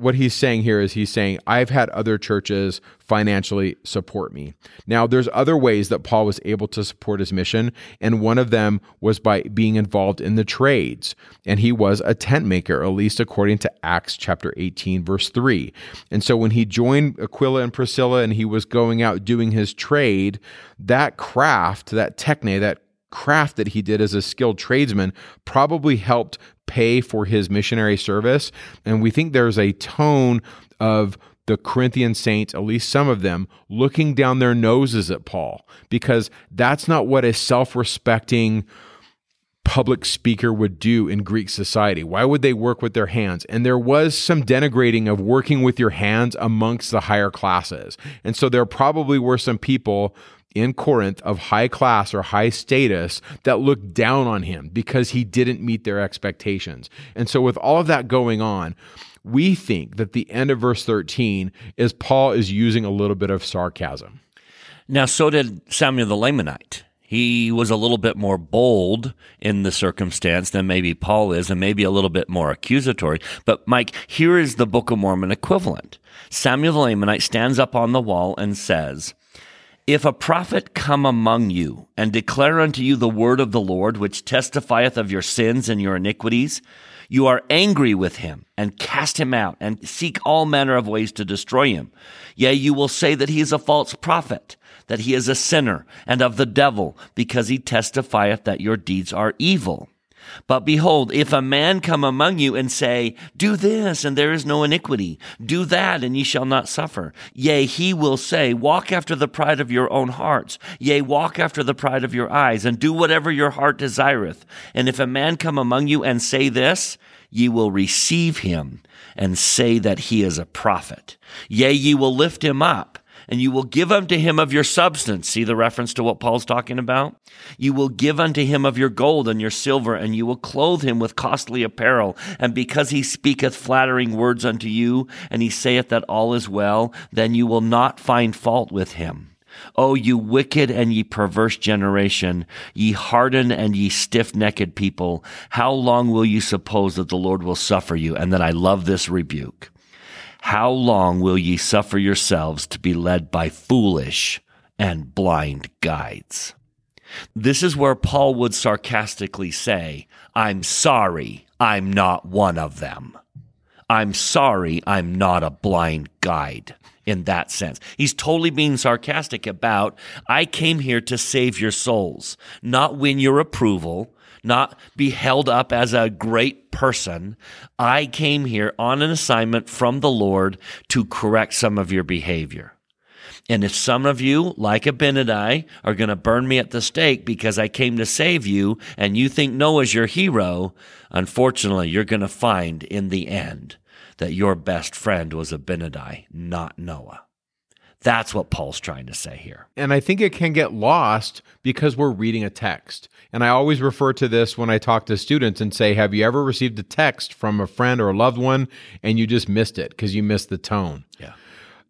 what he's saying here is he's saying, I've had other churches financially support me. Now, there's other ways that Paul was able to support his mission, and one of them was by being involved in the trades. And he was a tent maker, at least according to Acts chapter 18, verse 3. And so when he joined Aquila and Priscilla and he was going out doing his trade, that craft, that techne, that craft that he did as a skilled tradesman probably helped pay for his missionary service. And we think there's a tone of the Corinthian saints, at least some of them, looking down their noses at Paul because that's not what a self respecting public speaker would do in Greek society. Why would they work with their hands? And there was some denigrating of working with your hands amongst the higher classes. And so there probably were some people in Corinth of high class or high status that looked down on him because he didn't meet their expectations. And so, with all of that going on, we think that the end of verse 13 is Paul is using a little bit of sarcasm. Now, so did Samuel the Lamanite. He was a little bit more bold in the circumstance than maybe Paul is, and maybe a little bit more accusatory. But, Mike, here is the Book of Mormon equivalent. Samuel the Lamanite stands up on the wall and says, if a prophet come among you and declare unto you the word of the Lord, which testifieth of your sins and your iniquities, you are angry with him and cast him out and seek all manner of ways to destroy him. Yea, you will say that he is a false prophet, that he is a sinner and of the devil, because he testifieth that your deeds are evil. But behold, if a man come among you and say, Do this, and there is no iniquity, do that, and ye shall not suffer. Yea, he will say, Walk after the pride of your own hearts. Yea, walk after the pride of your eyes, and do whatever your heart desireth. And if a man come among you and say this, ye will receive him and say that he is a prophet. Yea, ye will lift him up and you will give unto him of your substance. See the reference to what Paul's talking about? You will give unto him of your gold and your silver, and you will clothe him with costly apparel. And because he speaketh flattering words unto you, and he saith that all is well, then you will not find fault with him. O you wicked and ye perverse generation, ye hardened and ye stiff necked people, how long will you suppose that the Lord will suffer you? And then I love this rebuke. How long will ye suffer yourselves to be led by foolish and blind guides? This is where Paul would sarcastically say, I'm sorry I'm not one of them. I'm sorry I'm not a blind guide in that sense. He's totally being sarcastic about, I came here to save your souls, not win your approval, not be held up as a great person. I came here on an assignment from the Lord to correct some of your behavior. And if some of you, like Abinadi, are going to burn me at the stake because I came to save you and you think Noah's your hero, unfortunately, you're going to find in the end that your best friend was Abinadi, not Noah. That's what Paul's trying to say here. And I think it can get lost because we're reading a text. And I always refer to this when I talk to students and say, Have you ever received a text from a friend or a loved one and you just missed it because you missed the tone? Yeah.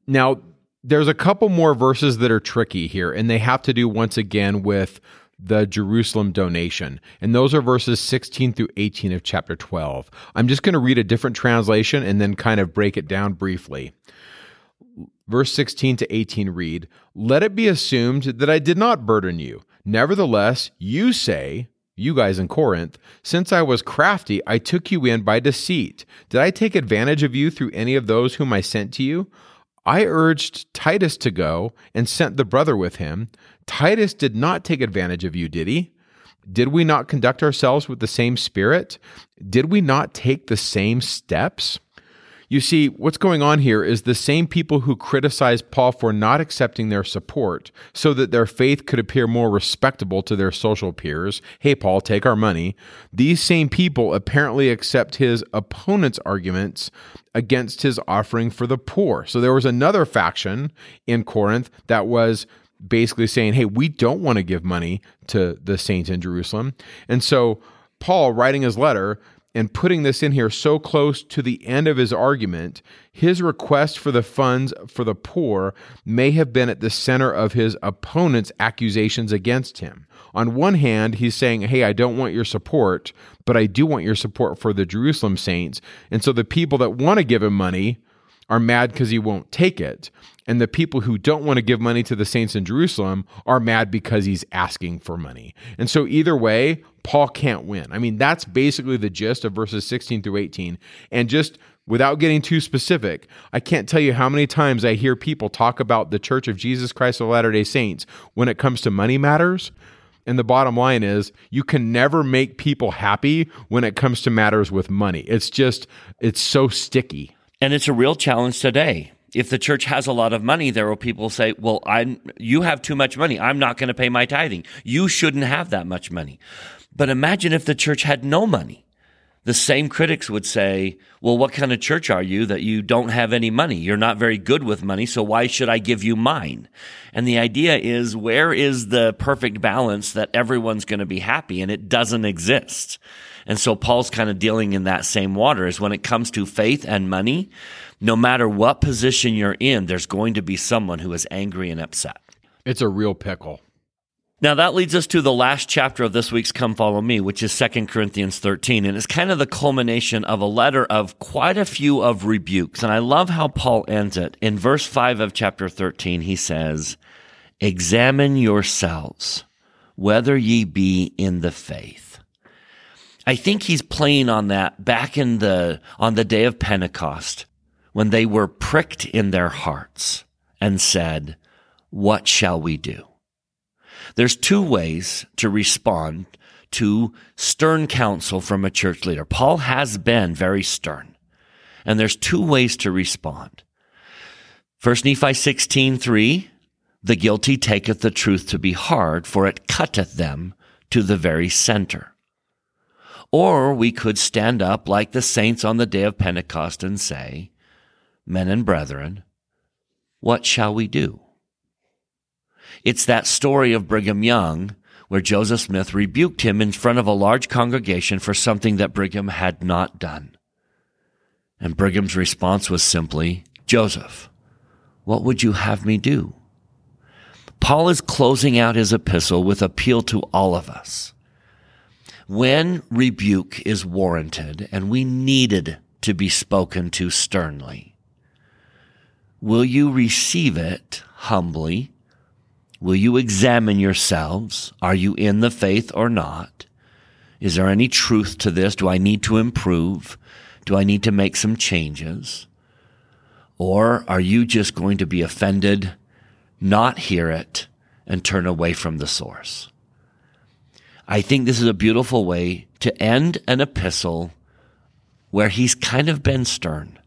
Now, there's a couple more verses that are tricky here, and they have to do once again with the Jerusalem donation. And those are verses 16 through 18 of chapter 12. I'm just going to read a different translation and then kind of break it down briefly. Verse 16 to 18 read, Let it be assumed that I did not burden you. Nevertheless, you say, you guys in Corinth, since I was crafty, I took you in by deceit. Did I take advantage of you through any of those whom I sent to you? I urged Titus to go and sent the brother with him. Titus did not take advantage of you, did he? Did we not conduct ourselves with the same spirit? Did we not take the same steps? You see, what's going on here is the same people who criticized Paul for not accepting their support so that their faith could appear more respectable to their social peers. Hey, Paul, take our money. These same people apparently accept his opponent's arguments against his offering for the poor. So there was another faction in Corinth that was basically saying, hey, we don't want to give money to the saints in Jerusalem. And so Paul, writing his letter, and putting this in here so close to the end of his argument, his request for the funds for the poor may have been at the center of his opponent's accusations against him. on one hand, he's saying, Hey, I don't want your support, but I do want your support for the Jerusalem saints. And so the people that want to give him money are mad because he won't take it. And the people who don't want to give money to the saints in Jerusalem are mad because he's asking for money. And so, either way, Paul can't win. I mean, that's basically the gist of verses 16 through 18. And just without getting too specific, I can't tell you how many times I hear people talk about the Church of Jesus Christ of Latter day Saints when it comes to money matters. And the bottom line is, you can never make people happy when it comes to matters with money. It's just, it's so sticky. And it's a real challenge today. If the church has a lot of money, there will people say, "Well, I you have too much money. I'm not going to pay my tithing. You shouldn't have that much money." But imagine if the church had no money. The same critics would say, "Well, what kind of church are you that you don't have any money? You're not very good with money, so why should I give you mine?" And the idea is, where is the perfect balance that everyone's going to be happy and it doesn't exist. And so Paul's kind of dealing in that same water is when it comes to faith and money, no matter what position you're in, there's going to be someone who is angry and upset. It's a real pickle. Now that leads us to the last chapter of this week's Come Follow Me, which is 2 Corinthians 13. And it's kind of the culmination of a letter of quite a few of rebukes. And I love how Paul ends it. In verse 5 of chapter 13, he says, Examine yourselves whether ye be in the faith. I think he's playing on that back in the, on the day of Pentecost when they were pricked in their hearts and said, what shall we do? There's two ways to respond to stern counsel from a church leader. Paul has been very stern. And there's two ways to respond. First Nephi 16, 3, the guilty taketh the truth to be hard, for it cutteth them to the very center. Or we could stand up like the saints on the day of Pentecost and say, Men and brethren, what shall we do? It's that story of Brigham Young where Joseph Smith rebuked him in front of a large congregation for something that Brigham had not done. And Brigham's response was simply, Joseph, what would you have me do? Paul is closing out his epistle with appeal to all of us when rebuke is warranted and we needed to be spoken to sternly, will you receive it humbly? Will you examine yourselves? Are you in the faith or not? Is there any truth to this? Do I need to improve? Do I need to make some changes? Or are you just going to be offended, not hear it, and turn away from the source? I think this is a beautiful way to end an epistle where he's kind of been stern.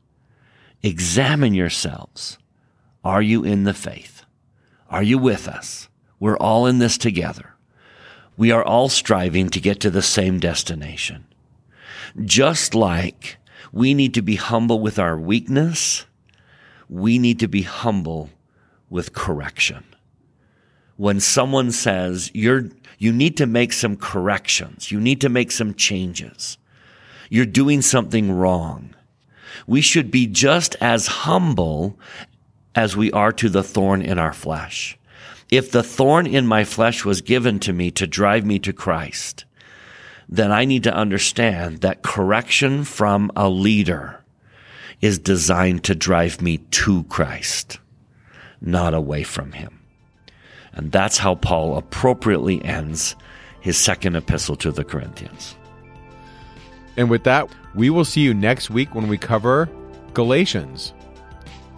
Examine yourselves. Are you in the faith? Are you with us? We're all in this together. We are all striving to get to the same destination. Just like we need to be humble with our weakness, we need to be humble with correction. When someone says, you're, you need to make some corrections. You need to make some changes. You're doing something wrong. We should be just as humble as we are to the thorn in our flesh. If the thorn in my flesh was given to me to drive me to Christ, then I need to understand that correction from a leader is designed to drive me to Christ, not away from him. And that's how Paul appropriately ends his second epistle to the Corinthians. And with that, we will see you next week when we cover Galatians.